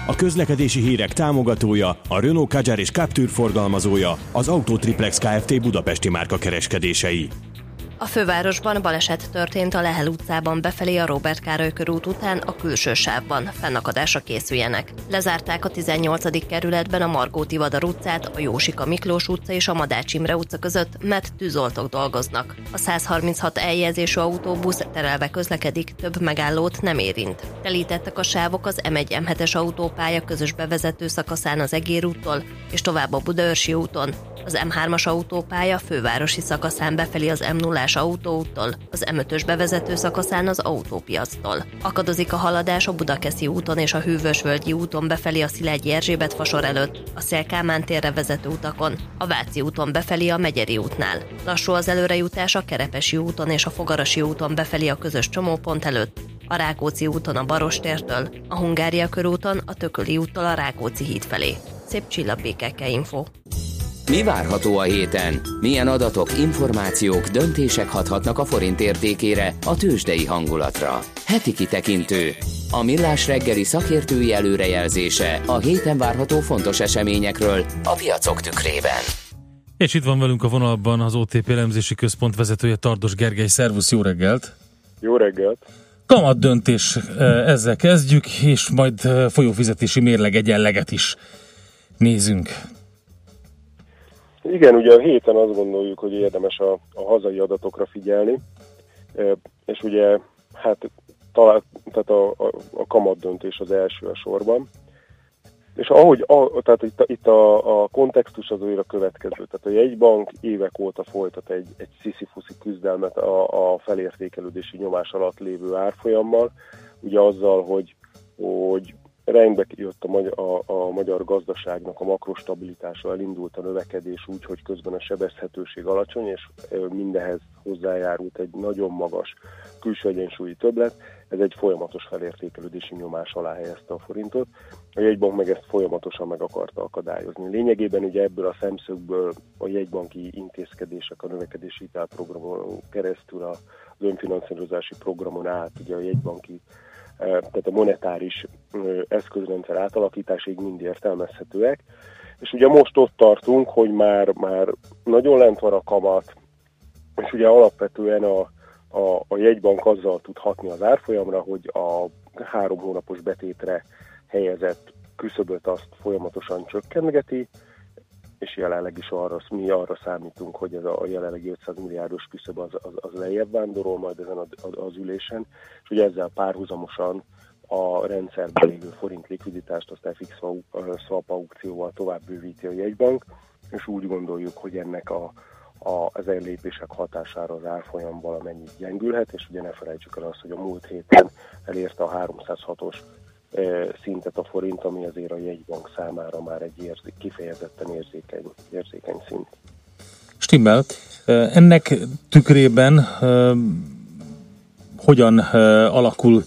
A közlekedési hírek támogatója, a Renault Kadjar és Captur forgalmazója, az Autotriplex Kft. Budapesti márka kereskedései. A fővárosban baleset történt a Lehel utcában befelé a Robert Károly körút után a külső sávban. Fennakadásra készüljenek. Lezárták a 18. kerületben a Margóti Vadar utcát, a Jósika Miklós utca és a Madács Imre utca között, mert tűzoltók dolgoznak. A 136 eljegyzésű autóbusz terelve közlekedik, több megállót nem érint. Telítettek a sávok az M1 M7-es autópálya közös bevezető szakaszán az Egér úttól, és tovább a Budaörsi úton, az M3-as autópálya fővárosi szakaszán befelé az m 0 autóúttól, az M5-ös bevezető szakaszán az autópiactól. Akadozik a haladás a Budakeszi úton és a Hűvösvölgyi úton befelé a Szilágyi Erzsébet fasor előtt, a Szélkámán térre vezető utakon, a Váci úton befelé a Megyeri útnál. Lassú az előrejutás a Kerepesi úton és a Fogarasi úton befelé a közös csomópont előtt, a Rákóczi úton a Barostértől, a Hungária körúton a Tököli úttól a Rákóczi híd felé. Szép csillagbékekkel info. Mi várható a héten? Milyen adatok, információk, döntések hathatnak a forint értékére, a tőzsdei hangulatra? Heti kitekintő. A millás reggeli szakértői előrejelzése a héten várható fontos eseményekről a piacok tükrében. És itt van velünk a vonalban az OTP elemzési központ vezetője Tardos Gergely. Szervusz, jó reggelt! Jó reggelt! Kamat döntés, ezzel kezdjük, és majd folyófizetési mérleg egyenleget is nézünk. Igen, ugye a héten azt gondoljuk, hogy érdemes a, a hazai adatokra figyelni, és ugye hát talán, tehát a, a, a kamat döntés az első a sorban. És ahogy, a, tehát itt, itt a, a kontextus az olyan a következő. Tehát a jegybank évek óta folytat egy, egy sziszifuszi küzdelmet a, a felértékelődési nyomás alatt lévő árfolyammal, ugye azzal, hogy, hogy rendbe jött a magyar, a, a magyar gazdaságnak a makrostabilitása, elindult a növekedés úgy, hogy közben a sebezhetőség alacsony, és mindehez hozzájárult egy nagyon magas külső egyensúlyi többlet. Ez egy folyamatos felértékelődési nyomás alá helyezte a forintot. A jegybank meg ezt folyamatosan meg akarta akadályozni. Lényegében ugye ebből a szemszögből a jegybanki intézkedések a növekedési hitelprogramon keresztül az önfinanszírozási programon át ugye a jegybanki tehát a monetáris eszközrendszer átalakításig mind értelmezhetőek. És ugye most ott tartunk, hogy már, már nagyon lent van a kamat, és ugye alapvetően a, a, a jegybank azzal tud hatni az árfolyamra, hogy a három hónapos betétre helyezett küszöböt azt folyamatosan csökkentgeti, és jelenleg is arra, mi arra számítunk, hogy ez a, a jelenlegi 500 milliárdos küszöb az, az, az lejjebb vándorol majd ezen az, az ülésen, és ugye ezzel párhuzamosan a rendszerben lévő forint likviditást azt FX swap aukcióval tovább bővíti a jegybank, és úgy gondoljuk, hogy ennek a, a, ezen lépések hatására az árfolyam valamennyit gyengülhet, és ugye ne felejtsük el azt, hogy a múlt héten elérte a 306-os szintet a forint, ami azért a jegybank számára már egy érzék, kifejezetten érzékeny, érzékeny szint. Stimmel. Ennek tükrében hogyan alakul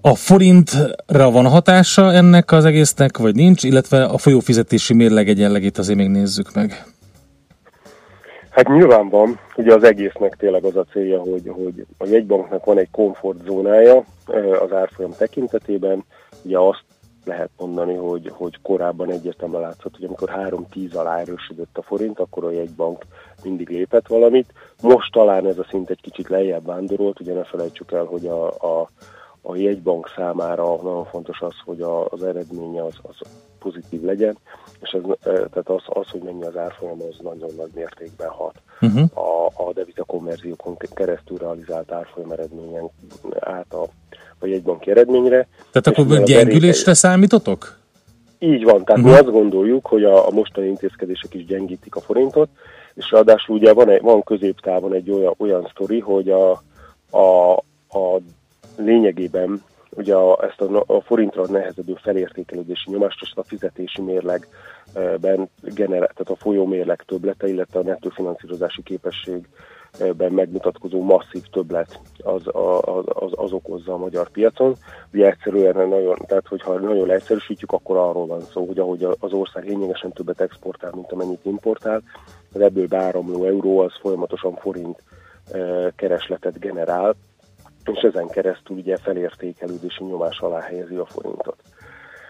a forintra van hatása ennek az egésznek, vagy nincs, illetve a folyófizetési mérleg egyenlegét azért még nézzük meg. Hát nyilván van, ugye az egésznek tényleg az a célja, hogy, hogy a jegybanknak van egy komfortzónája az árfolyam tekintetében, ugye azt lehet mondani, hogy, hogy korábban egyértelműen látszott, hogy amikor 3-10 alá erősödött a forint, akkor a jegybank mindig lépett valamit. Most talán ez a szint egy kicsit lejjebb vándorolt, ugye ne felejtsük el, hogy a, a, a jegybank számára nagyon fontos az, hogy a, az eredménye az, az pozitív legyen, és ez, tehát az, az, hogy mennyi az árfolyam, az nagyon nagy mértékben hat uh-huh. a, a devita konverziókon keresztül realizált árfolyam eredményen át a, a jegybanki eredményre. Tehát akkor gyengülésre számítotok? Így van, tehát uh-huh. mi azt gondoljuk, hogy a, a mostani intézkedések is gyengítik a forintot, és ráadásul ugye van, egy, van középtávon egy olyan, olyan sztori, hogy a, a, a lényegében ugye a, ezt a, a forintra nehezedő felértékelődési nyomást azt a fizetési mérlegben generál, tehát a folyómérleg töblete, illetve a nettó finanszírozási képességben megmutatkozó masszív többlet az, az, az, az okozza a magyar piacon. Ugye egyszerűen nagyon, tehát hogyha nagyon leegyszerűsítjük, akkor arról van szó, hogy ahogy az ország lényegesen többet exportál, mint amennyit importál, az ebből beáramló euró az folyamatosan forint keresletet generál, és ezen keresztül ugye felértékelődési nyomás alá helyezi a forintot.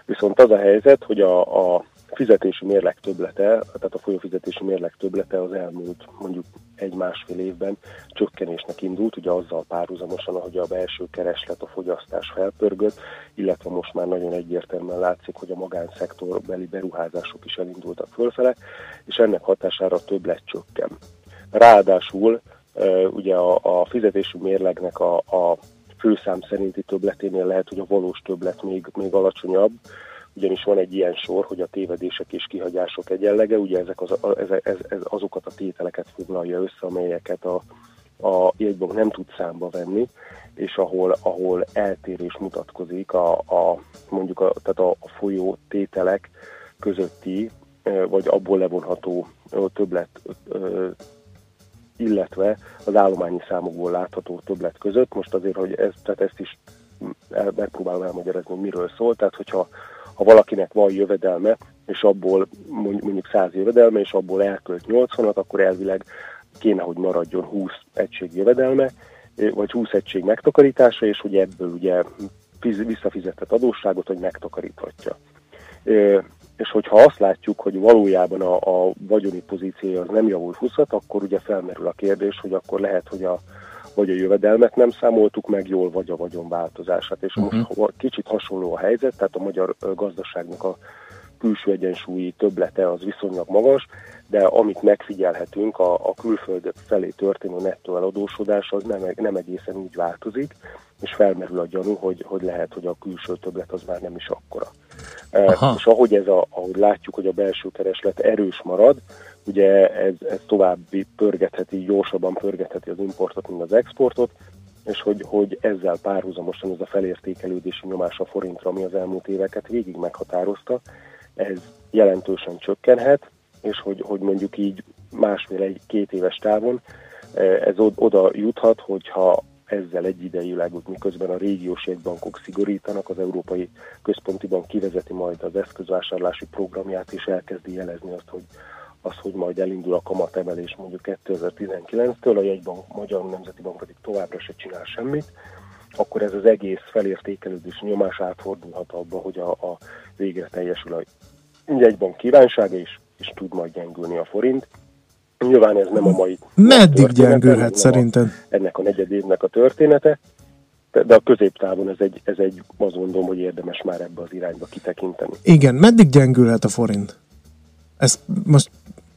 Viszont az a helyzet, hogy a, a fizetési mérleg töblete, tehát a folyófizetési mérleg töblete az elmúlt mondjuk egy-másfél évben csökkenésnek indult, ugye azzal párhuzamosan, ahogy a belső kereslet, a fogyasztás felpörgött, illetve most már nagyon egyértelműen látszik, hogy a magánszektorbeli beruházások is elindultak fölfele, és ennek hatására a többlet csökken. Ráadásul ugye a, a fizetési mérlegnek a, a főszám szerinti többleténél lehet, hogy a valós többlet még, még alacsonyabb, ugyanis van egy ilyen sor, hogy a tévedések és kihagyások egyenlege, ugye ezek az, ez, ez, ez azokat a tételeket foglalja össze, amelyeket a, a jegybank nem tud számba venni, és ahol, ahol eltérés mutatkozik a, a mondjuk a, tehát a, folyó tételek közötti, vagy abból levonható többlet, illetve az állományi számokból látható többlet között. Most azért, hogy ez, tehát ezt is el, megpróbálom elmagyarázni, hogy miről szól. Tehát, hogyha ha valakinek van jövedelme, és abból mondjuk 100 jövedelme, és abból elkölt 80-at, akkor elvileg kéne, hogy maradjon 20 egység jövedelme, vagy 20 egység megtakarítása, és hogy ebből ugye visszafizetett adósságot, hogy megtakaríthatja. És hogyha azt látjuk, hogy valójában a, a vagyoni pozíciója az nem javul 20 akkor ugye felmerül a kérdés, hogy akkor lehet, hogy a, vagy a jövedelmet nem számoltuk meg jól, vagy a vagyon változását. És uh-huh. most kicsit hasonló a helyzet, tehát a magyar gazdaságnak a külső egyensúlyi töblete az viszonylag magas, de amit megfigyelhetünk, a, a külföld felé történő nettó eladósodás az nem, nem egészen úgy változik, és felmerül a gyanú, hogy, hogy lehet, hogy a külső többlet az már nem is akkora. Aha. És ahogy, ez a, ahogy látjuk, hogy a belső kereslet erős marad, ugye ez, ez további pörgetheti, gyorsabban pörgetheti az importot, mint az exportot, és hogy, hogy ezzel párhuzamosan ez a felértékelődési nyomás a forintra, ami az elmúlt éveket végig meghatározta, ez jelentősen csökkenhet, és hogy, hogy mondjuk így másfél-egy-két éves távon ez oda juthat, hogyha ezzel egyidejűleg, miközben a régiós jegybankok szigorítanak, az Európai Központi Bank kivezeti majd az eszközvásárlási programját, és elkezdi jelezni azt, hogy az, hogy majd elindul a kamatemelés mondjuk 2019-től, a jegybank, Magyar Nemzeti Bank pedig továbbra se csinál semmit, akkor ez az egész felértékelődés nyomás átfordulhat abba, hogy a, a végre teljesül a jegybank kívánsága is, és tud majd gyengülni a forint. Nyilván ez nem a mai... Meddig gyengülhet szerinted? A, ennek a negyed évnek a története, de a középtávon ez egy, ez egy, azt gondolom, hogy érdemes már ebbe az irányba kitekinteni. Igen, meddig gyengülhet a forint? Ezt most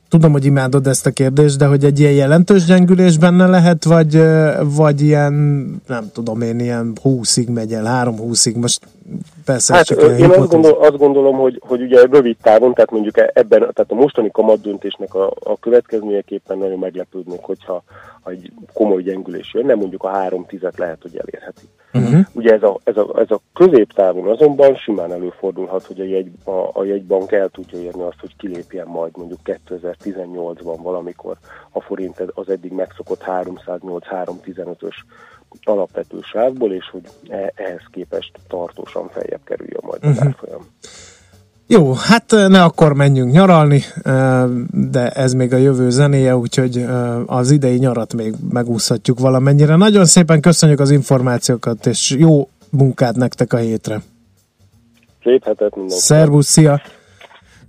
tudom, hogy imádod ezt a kérdést, de hogy egy ilyen jelentős gyengülés benne lehet, vagy, vagy ilyen, nem tudom én, ilyen 20-ig megy el, 3-20-ig, most persze hát, csak én azt, gondol, azt gondolom, hogy, hogy ugye rövid távon, tehát mondjuk ebben, tehát a mostani kamat döntésnek a, a következményeképpen nagyon meglepődnék, hogyha ha egy komoly gyengülés jön, nem mondjuk a 3 tizet lehet, hogy elérheti. Uh-huh. Ugye ez a, ez, a, ez a középtávon azonban simán előfordulhat, hogy a, jegy, a, a jegybank el tudja érni azt, hogy kilépjen majd mondjuk 2018-ban valamikor a forint az eddig megszokott 308-315-ös alapvető sávból, és hogy e, ehhez képest tartósan feljebb kerüljön majd uh-huh. az árfolyam. Jó, hát ne akkor menjünk nyaralni, de ez még a jövő zenéje, úgyhogy az idei nyarat még megúszhatjuk valamennyire. Nagyon szépen köszönjük az információkat, és jó munkát nektek a hétre. Szép hetet mindenki. Szervusz, szia!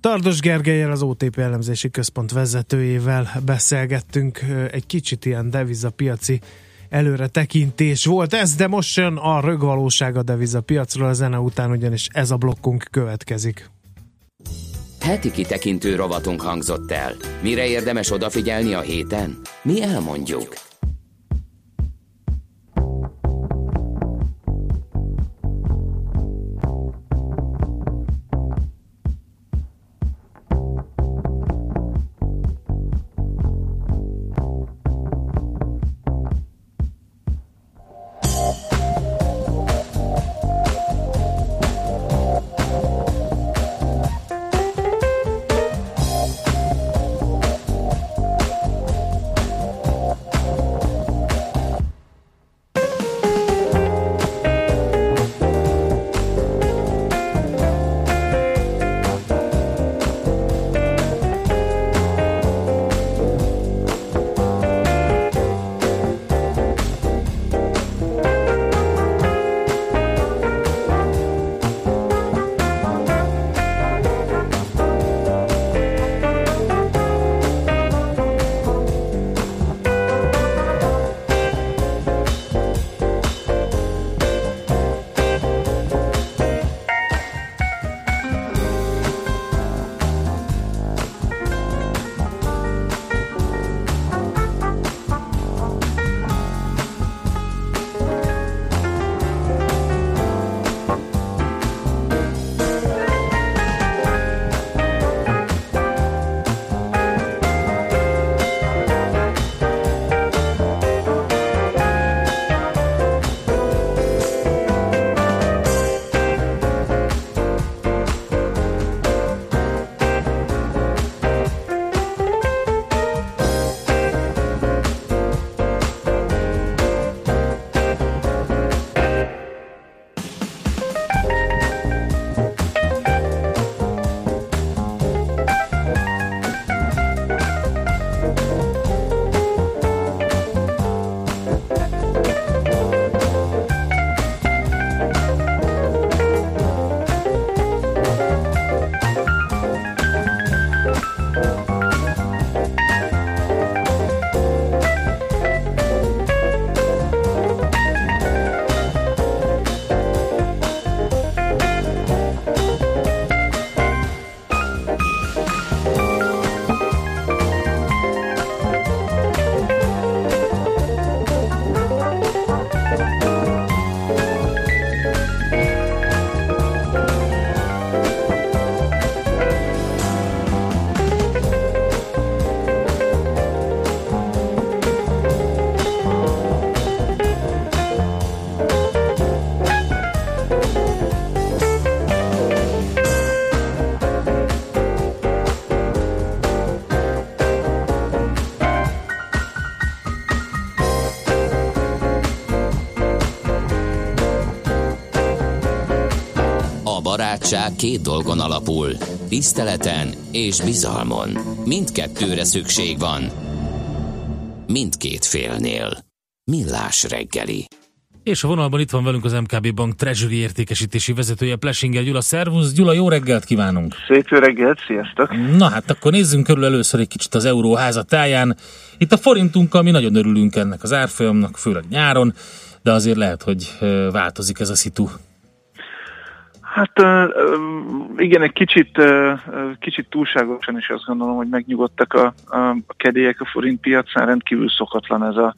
Tardos Gergelyel, az OTP elemzési központ vezetőjével beszélgettünk egy kicsit ilyen devizapiaci előre tekintés volt ez, de most jön a rögvalóság a devizapiacról a zene után, ugyanis ez a blokkunk következik. Heti kitekintő rovatunk hangzott el. Mire érdemes odafigyelni a héten? Mi elmondjuk. Barátság két dolgon alapul, tiszteleten és bizalmon. Mindkettőre szükség van. Mindkét félnél. Millás reggeli. És a vonalban itt van velünk az MKB Bank Treasury értékesítési vezetője Plesinger Gyula. Szervusz Gyula, jó reggelt kívánunk! Szép jó reggelt, sziasztok! Na hát akkor nézzünk körül először egy kicsit az euró házatáján. Itt a forintunkkal mi nagyon örülünk ennek az árfolyamnak, főleg nyáron, de azért lehet, hogy változik ez a szitu. Hát igen, egy kicsit, kicsit túlságosan is azt gondolom, hogy megnyugodtak a, a, kedélyek a forint piacán, rendkívül szokatlan ez a,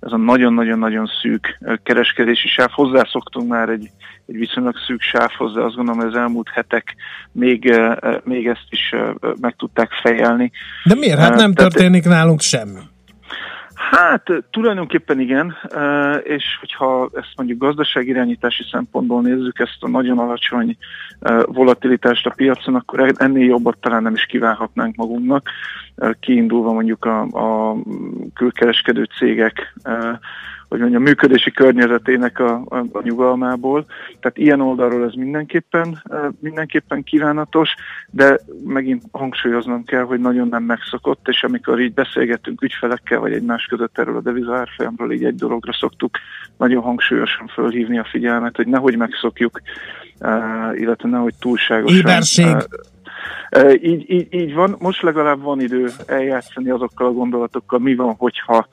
ez a nagyon-nagyon-nagyon szűk kereskedési sáv. Hozzászoktunk már egy, egy viszonylag szűk sávhoz, de azt gondolom, hogy az elmúlt hetek még, még ezt is meg tudták fejelni. De miért? Hát nem történik nálunk semmi. Hát tulajdonképpen igen, és hogyha ezt mondjuk gazdaságirányítási szempontból nézzük, ezt a nagyon alacsony volatilitást a piacon, akkor ennél jobbat talán nem is kívánhatnánk magunknak, kiindulva mondjuk a, a külkereskedő cégek hogy mondjam, működési környezetének a, a, a nyugalmából. Tehát ilyen oldalról ez mindenképpen, mindenképpen kívánatos, de megint hangsúlyoznom kell, hogy nagyon nem megszokott, és amikor így beszélgetünk ügyfelekkel, vagy egymás között erről a devizárfolyamról, így egy dologra szoktuk nagyon hangsúlyosan fölhívni a figyelmet, hogy nehogy megszokjuk, illetve nehogy túlságosan... Éberség. Így, így, így van, most legalább van idő eljátszani azokkal a gondolatokkal, mi van, hogyha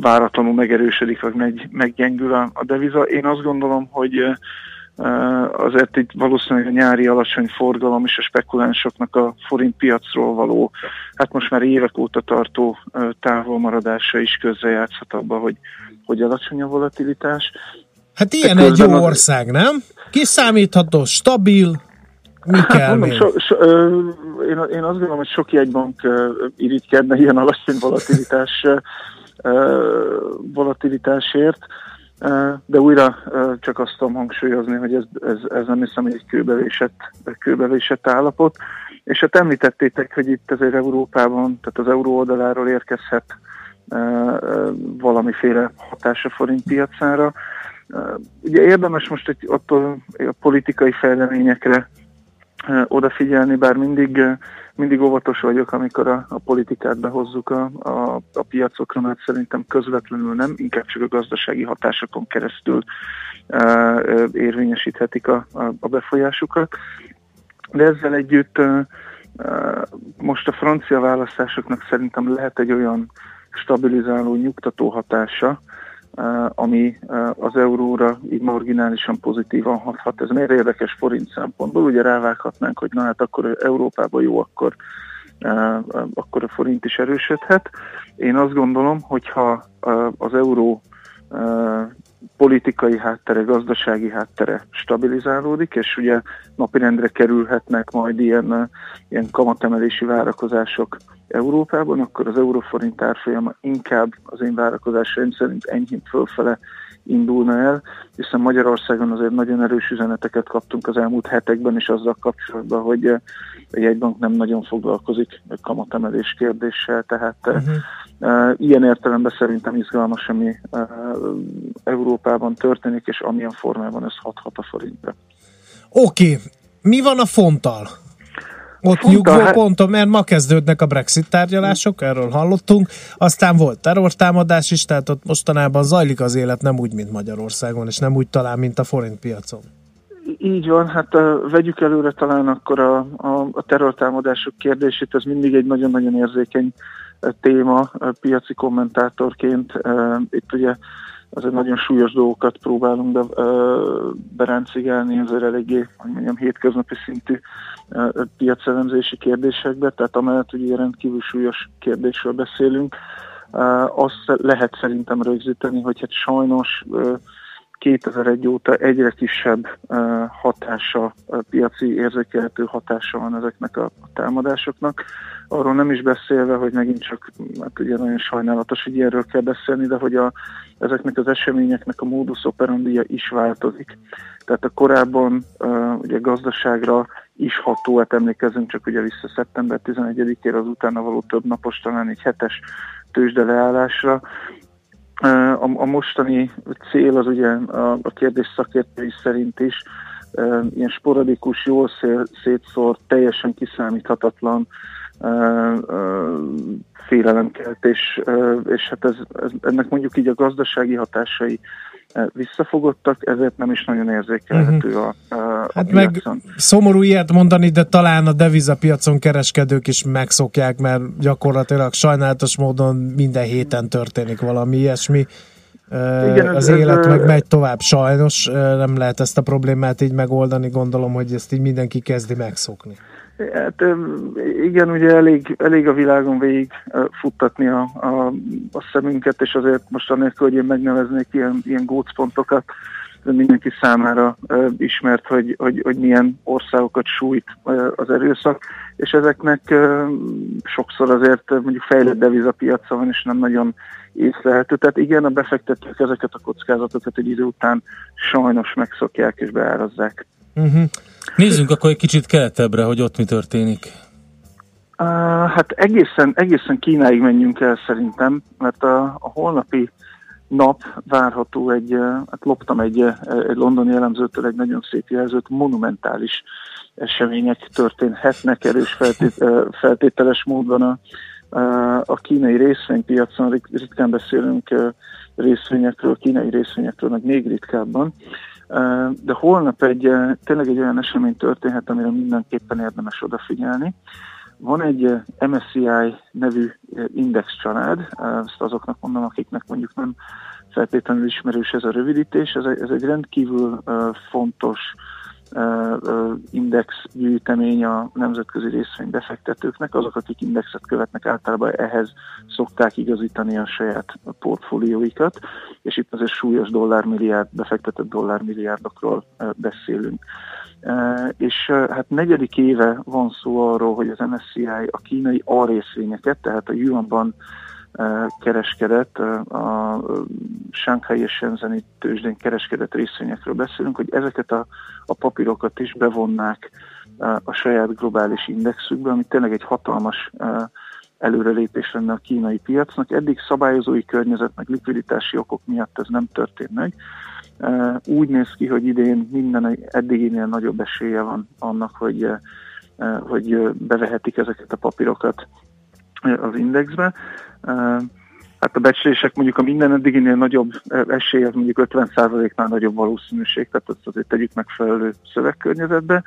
váratlanul megerősödik, vagy meg, meggyengül a, a deviza. Én azt gondolom, hogy azért itt valószínűleg a nyári alacsony forgalom és a spekulánsoknak a forint piacról való, hát most már évek óta tartó távolmaradása is közrejátszhat abba, hogy, hogy alacsony a volatilitás. Hát ilyen egy jó ország, nem? Kiszámítható, stabil, mi kell mondom, so, so, ö, én, én azt gondolom, hogy sok jegybank ö, irigykedne ilyen alacsony volatilitás, ö, volatilitásért, ö, de újra ö, csak azt tudom hangsúlyozni, hogy ez, ez, ez nem hiszem, hogy egy kőbevésett, kőbevésett állapot. És hát említettétek, hogy itt azért Európában, tehát az euró oldaláról érkezhet valamiféle hatás a forint piacára. Ugye érdemes most egy attól a politikai fejleményekre odafigyelni, bár mindig, mindig óvatos vagyok, amikor a, a politikát behozzuk a, a, a piacokra, mert szerintem közvetlenül nem, inkább csak a gazdasági hatásokon keresztül uh, érvényesíthetik a, a, a befolyásukat. De ezzel együtt uh, most a francia választásoknak szerintem lehet egy olyan stabilizáló, nyugtató hatása, ami eh, az euróra így marginálisan pozitívan hathat. Ez miért érdekes forint szempontból? Ugye rávághatnánk, hogy na hát akkor Európában jó, akkor, eh, akkor a forint is erősödhet. Én azt gondolom, hogyha az euró politikai háttere, gazdasági háttere stabilizálódik, és ugye napirendre kerülhetnek majd ilyen, ilyen kamatemelési várakozások Európában, akkor az euróforint árfolyama inkább az én várakozásaim szerint enyhén fölfele indulna el, hiszen Magyarországon azért nagyon erős üzeneteket kaptunk az elmúlt hetekben is azzal kapcsolatban, hogy a jegybank nem nagyon foglalkozik kamatemelés kérdéssel, tehát uh-huh. uh, ilyen értelemben szerintem izgalmas, ami Európában történik, és amilyen formában ez hathat a forintra. Oké, okay. mi van a fonttal? Ott nyugvó hát... ponton, mert ma kezdődnek a Brexit tárgyalások, erről hallottunk, aztán volt terrortámadás is, tehát ott mostanában zajlik az élet nem úgy, mint Magyarországon, és nem úgy talán, mint a forint piacon. Így van, hát uh, vegyük előre talán akkor a, a, a terrortámadások kérdését, ez mindig egy nagyon-nagyon érzékeny uh, téma uh, piaci kommentátorként. Uh, itt ugye azért nagyon súlyos dolgokat próbálunk be, uh, beráncigálni, azért eléggé, hogy mondjam, hétköznapi szintű piacelemzési kérdésekbe, tehát amellett, ilyen rendkívül súlyos kérdésről beszélünk, azt lehet szerintem rögzíteni, hogy hát sajnos 2001 óta egyre kisebb hatása, piaci érzékelhető hatása van ezeknek a támadásoknak. Arról nem is beszélve, hogy megint csak, hát ugye nagyon sajnálatos, hogy ilyenről kell beszélni, de hogy a, ezeknek az eseményeknek a módus operandia is változik. Tehát a korábban ugye gazdaságra is ható, hát emlékezünk csak ugye vissza szeptember 11-ére az utána való több napos, talán egy hetes tőzsde leállásra. A, a mostani cél az ugye a, a kérdés szakértői szerint is ilyen sporadikus, jól szél, szétszórt, teljesen kiszámíthatatlan félelemkeltés, és hát ez, ez, ennek mondjuk így a gazdasági hatásai visszafogottak, ezért nem is nagyon érzékelhető Mhm. a, a, Hát meg szomorú ilyet mondani, de talán a devizapiacon kereskedők is megszokják, mert gyakorlatilag sajnálatos módon minden héten történik valami ilyesmi. Igen, ez- az ez, élet ö, meg megy tovább sajnos, nem lehet ezt a problémát így megoldani, gondolom, hogy ezt így mindenki kezdi megszokni. Hát igen, ugye elég, elég a világon végig futtatni a, a, a szemünket, és azért most anélkül, hogy én megneveznék ilyen, ilyen gócpontokat, de mindenki számára ismert, hogy, hogy, hogy milyen országokat sújt az erőszak, és ezeknek sokszor azért mondjuk fejlett devizapiaca van, és nem nagyon észlelhető. Tehát igen, a befektetők ezeket a kockázatokat egy idő után sajnos megszokják és beárazzák. Uh-huh. Nézzünk akkor egy kicsit keletebbre, hogy ott mi történik. Uh, hát egészen, egészen Kínáig menjünk el szerintem, mert a, a holnapi nap várható egy, hát loptam egy, egy londoni elemzőtől egy nagyon szép jelzőt, monumentális események történhetnek erős feltét, feltételes módon a, a kínai részvénypiacon, rit- ritkán beszélünk részvényekről, kínai részvényekről, meg még ritkábban. De holnap egy, tényleg egy olyan esemény történhet, amire mindenképpen érdemes odafigyelni. Van egy MSCI nevű index család, ezt azoknak mondom, akiknek mondjuk nem feltétlenül ismerős ez a rövidítés. Ez egy, ez egy rendkívül fontos index gyűjtemény a nemzetközi részvénybefektetőknek. Azok, akik indexet követnek, általában ehhez szokták igazítani a saját portfólióikat, és itt azért súlyos dollármilliárd, befektetett dollármilliárdokról beszélünk. És hát negyedik éve van szó arról, hogy az MSCI a kínai A részvényeket, tehát a yuanban kereskedett, a Shanghai és Shenzheni tőzsdén kereskedett részvényekről beszélünk, hogy ezeket a, a papírokat is bevonnák a saját globális indexükbe, ami tényleg egy hatalmas előrelépés lenne a kínai piacnak. Eddig szabályozói környezet, meg likviditási okok miatt ez nem történt meg. Úgy néz ki, hogy idén minden eddiginél nagyobb esélye van annak, hogy, hogy bevehetik ezeket a papírokat az indexbe. Hát a becslések mondjuk a minden eddiginél nagyobb esély, az mondjuk 50%-nál nagyobb valószínűség, tehát azt azért tegyük megfelelő szövegkörnyezetbe.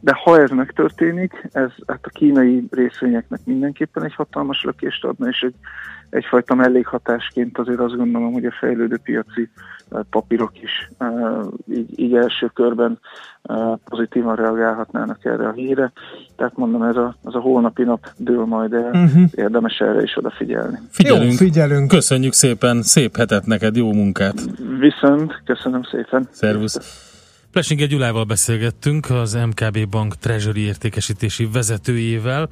De ha ez megtörténik, ez hát a kínai részvényeknek mindenképpen egy hatalmas lökést adna, és egy, egyfajta mellékhatásként azért azt gondolom, hogy a fejlődő piaci papírok is így, így első körben pozitívan reagálhatnának erre a híre. Tehát mondom, ez a, az a holnapi nap dől majd el, Mhm. érdemes erre is odafigyelni. Figyelünk. Jó, figyelünk. Köszönjük szépen, szép hetet neked, jó munkát. Viszont, köszönöm szépen. Szervusz. Plesinger Gyulával beszélgettünk, az MKB Bank Treasury értékesítési vezetőjével.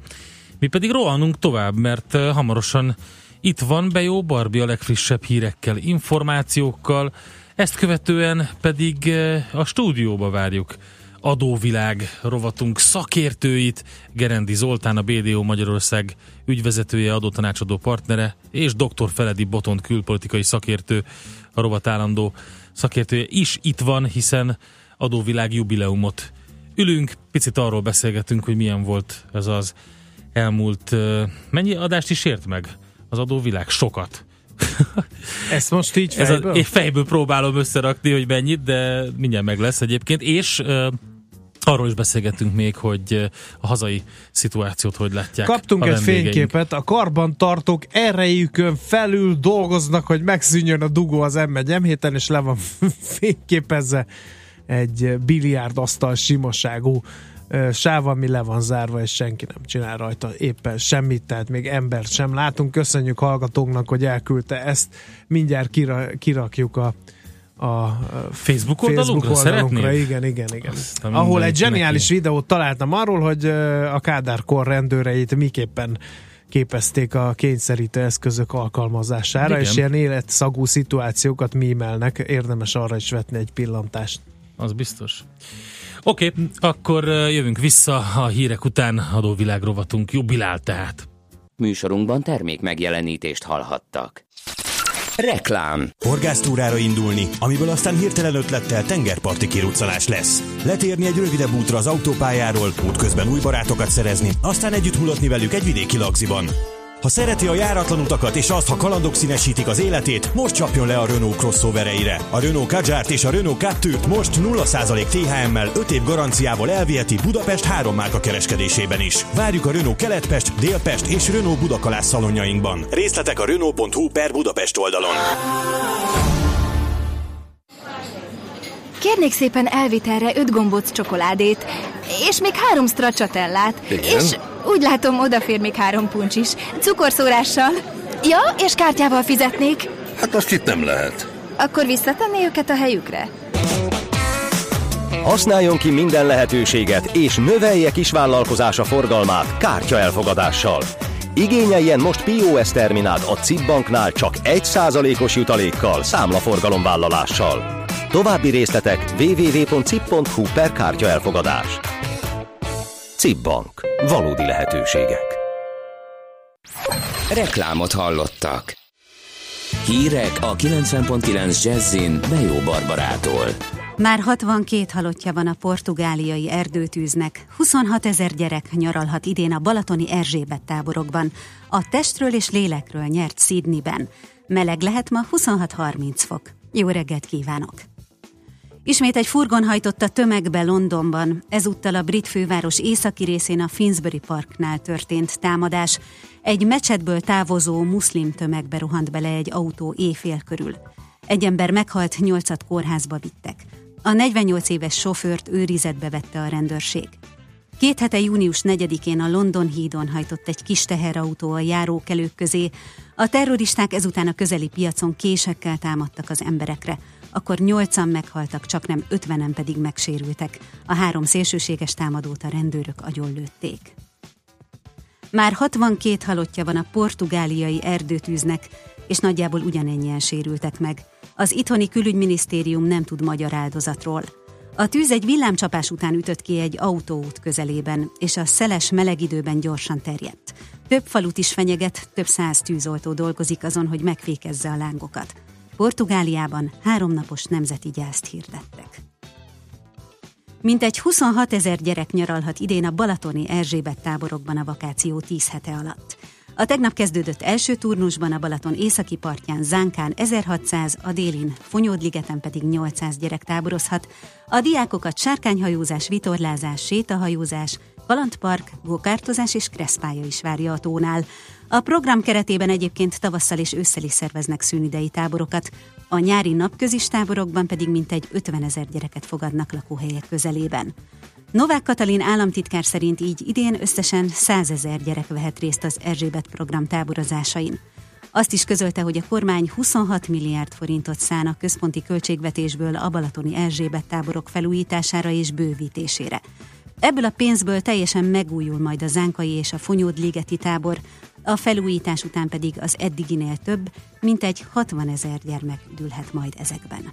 Mi pedig rohanunk tovább, mert hamarosan itt van Bejó Barbi a legfrissebb hírekkel, információkkal, ezt követően pedig eh, a stúdióba várjuk. Adóvilág rovatunk szakértőit, Gerendi Zoltán, a BDO Magyarország ügyvezetője, adótanácsadó partnere, és dr. Feledi Botont külpolitikai szakértő, a rovat állandó szakértője is itt van, hiszen adóvilág jubileumot ülünk, picit arról beszélgetünk, hogy milyen volt ez az elmúlt, eh, mennyi adást is ért meg az adóvilág? Sokat. Ezt most így Ez a, fejből? én fejből próbálom összerakni, hogy mennyit, de mindjárt meg lesz egyébként. És uh, arról is beszélgettünk még, hogy a hazai szituációt hogy látják Kaptunk egy fényképet, a karbantartók erejükön felül dolgoznak, hogy megszűnjön a dugó az m 1 héten, és le van fényképezve egy biliárd asztal simoságú sáv, ami le van zárva, és senki nem csinál rajta éppen semmit, tehát még embert sem látunk. Köszönjük hallgatónknak, hogy elküldte ezt. Mindjárt kira, kirakjuk a a Facebook oldalunkra szeretnéd? Igen, igen, igen. Azt a Ahol egy zseniális neki. videót találtam arról, hogy a Kádár kor rendőreit miképpen képezték a kényszerítő eszközök alkalmazására, Igen. és ilyen életszagú szituációkat mímelnek. Érdemes arra is vetni egy pillantást. Az biztos. Oké, okay, akkor jövünk vissza a hírek után, adóvilág rovatunk jubilál tehát. Műsorunkban termék megjelenítést hallhattak. Reklám. Horgásztúrára indulni, amiből aztán hirtelen ötlettel tengerparti kiruccanás lesz. Letérni egy rövidebb útra az autópályáról, útközben új barátokat szerezni, aztán együtt mulatni velük egy vidéki lagziban. Ha szereti a járatlan utakat és azt, ha kalandok színesítik az életét, most csapjon le a Renault crossovereire. A Renault Kadjárt és a Renault Captur most 0% THM-mel 5 év garanciával elviheti Budapest három márka kereskedésében is. Várjuk a Renault Keletpest, Délpest és Renault Budakalász szalonjainkban. Részletek a Renault.hu per Budapest oldalon. Kérnék szépen elvitelre öt gombóc csokoládét, és még három stracciatellát. Igen? És úgy látom, odafér még három puncs is. Cukorszórással. Ja, és kártyával fizetnék. Hát azt itt nem lehet. Akkor visszatenné őket a helyükre? Használjon ki minden lehetőséget, és növelje kisvállalkozása forgalmát kártya elfogadással. Igényeljen most POS terminált a CIP banknál csak 1%-os jutalékkal, számlaforgalomvállalással. További részletek www.cip.hu per kártya elfogadás. CIP Bank. Valódi lehetőségek. Reklámot hallottak. Hírek a 90.9 Jazzin Bejó Barbarától. Már 62 halottja van a portugáliai erdőtűznek. 26 ezer gyerek nyaralhat idén a balatoni Erzsébet táborokban. A testről és lélekről nyert Sydneyben. Meleg lehet ma 26-30 fok. Jó reggelt kívánok! Ismét egy furgon hajtott a tömegbe Londonban, ezúttal a brit főváros északi részén a Finsbury Parknál történt támadás. Egy mecsetből távozó muszlim tömegbe rohant bele egy autó éjfél körül. Egy ember meghalt, nyolcat kórházba vittek. A 48 éves sofőrt őrizetbe vette a rendőrség. Két hete június 4-én a London hídon hajtott egy kis teherautó a járókelők közé. A terroristák ezután a közeli piacon késekkel támadtak az emberekre. Akkor nyolcan meghaltak, csak nem ötvenen pedig megsérültek. A három szélsőséges támadót a rendőrök agyonlőtték. Már 62 halottja van a portugáliai erdőtűznek, és nagyjából ugyanennyien sérültek meg. Az itthoni külügyminisztérium nem tud magyar áldozatról. A tűz egy villámcsapás után ütött ki egy autóút közelében, és a szeles meleg időben gyorsan terjedt. Több falut is fenyeget, több száz tűzoltó dolgozik azon, hogy megfékezze a lángokat. Portugáliában háromnapos nemzeti gyászt hirdettek. Mintegy 26 ezer gyerek nyaralhat idén a balatoni Erzsébet táborokban a vakáció 10 hete alatt. A tegnap kezdődött első turnusban a Balaton északi partján Zánkán 1600, a délin Fonyódligeten pedig 800 gyerek táborozhat. A diákokat sárkányhajózás, vitorlázás, sétahajózás, kalandpark, gokártozás és kresszpálya is várja a tónál. A program keretében egyébként tavasszal és ősszel is szerveznek szűnidei táborokat. A nyári napközis táborokban pedig mintegy 50 ezer gyereket fogadnak lakóhelyek közelében. Novák Katalin államtitkár szerint így idén összesen 100 ezer gyerek vehet részt az Erzsébet program táborozásain. Azt is közölte, hogy a kormány 26 milliárd forintot szán a központi költségvetésből a balatoni Erzsébet táborok felújítására és bővítésére. Ebből a pénzből teljesen megújul majd a Zánkai és a Fonyód ligeti tábor, a felújítás után pedig az eddiginél több, mint egy 60 ezer gyermek dülhet majd ezekben.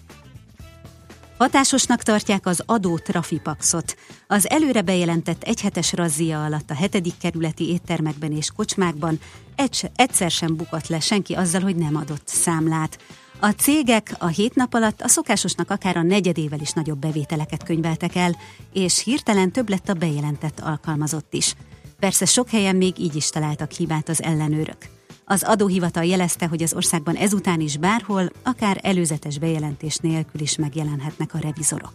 Hatásosnak tartják az adó trafipaxot. Az előre bejelentett egyhetes razzia alatt a hetedik kerületi éttermekben és kocsmákban egy, egyszer sem bukott le senki azzal, hogy nem adott számlát. A cégek a hét nap alatt a szokásosnak akár a negyedével is nagyobb bevételeket könyveltek el, és hirtelen több lett a bejelentett alkalmazott is. Persze sok helyen még így is találtak hibát az ellenőrök. Az adóhivatal jelezte, hogy az országban ezután is bárhol, akár előzetes bejelentés nélkül is megjelenhetnek a revizorok.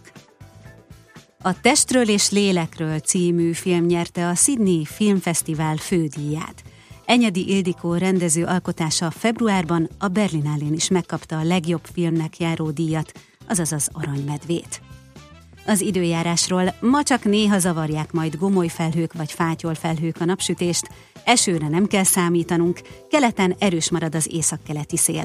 A Testről és Lélekről című film nyerte a Sydney Filmfesztivál fődíját. Enyedi Ildikó rendező alkotása februárban a Berlinálén is megkapta a legjobb filmnek járó díjat, azaz az aranymedvét. Az időjárásról ma csak néha zavarják majd gomoly felhők vagy fátyol felhők a napsütést, esőre nem kell számítanunk, keleten erős marad az északkeleti szél.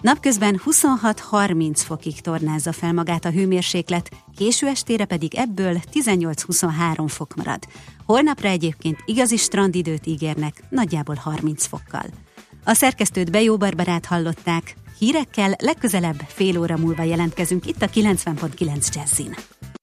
Napközben 26-30 fokig tornázza fel magát a hőmérséklet, késő estére pedig ebből 18-23 fok marad. Holnapra egyébként igazi strandidőt ígérnek, nagyjából 30 fokkal. A szerkesztőt Bejó Barbarát hallották, hírekkel legközelebb fél óra múlva jelentkezünk itt a 90.9 Jazzin.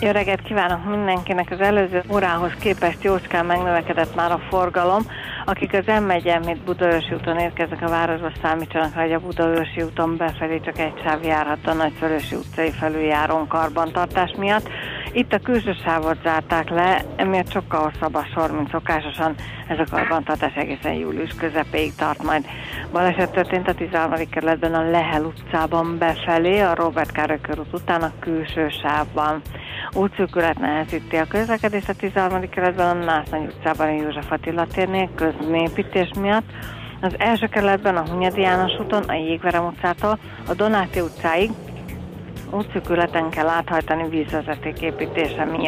Jó reggelt kívánok mindenkinek! Az előző órához képest jócskán megnövekedett már a forgalom. Akik az M1 Budaörsi úton érkeznek a városba, számítsanak, hogy a Budaörsi úton befelé csak egy sáv járhat a Nagyfölösi utcai felüljárón karbantartás miatt. Itt a külső sávot zárták le, emiatt sokkal hosszabb a sor, mint szokásosan. Ez a karbantartás egészen július közepéig tart majd. Baleset történt a 13. kerületben a Lehel utcában befelé, a Robert Károly körút után a külső sávban. Útszűkület nehezíti a közlekedést a 13. kerületben a Násznagy utcában a József Attila térnél közmépítés miatt. Az első kerületben a Hunyadi János úton a Jégverem utcától a Donáti utcáig útszűkületen kell áthajtani vízvezeték építése miatt.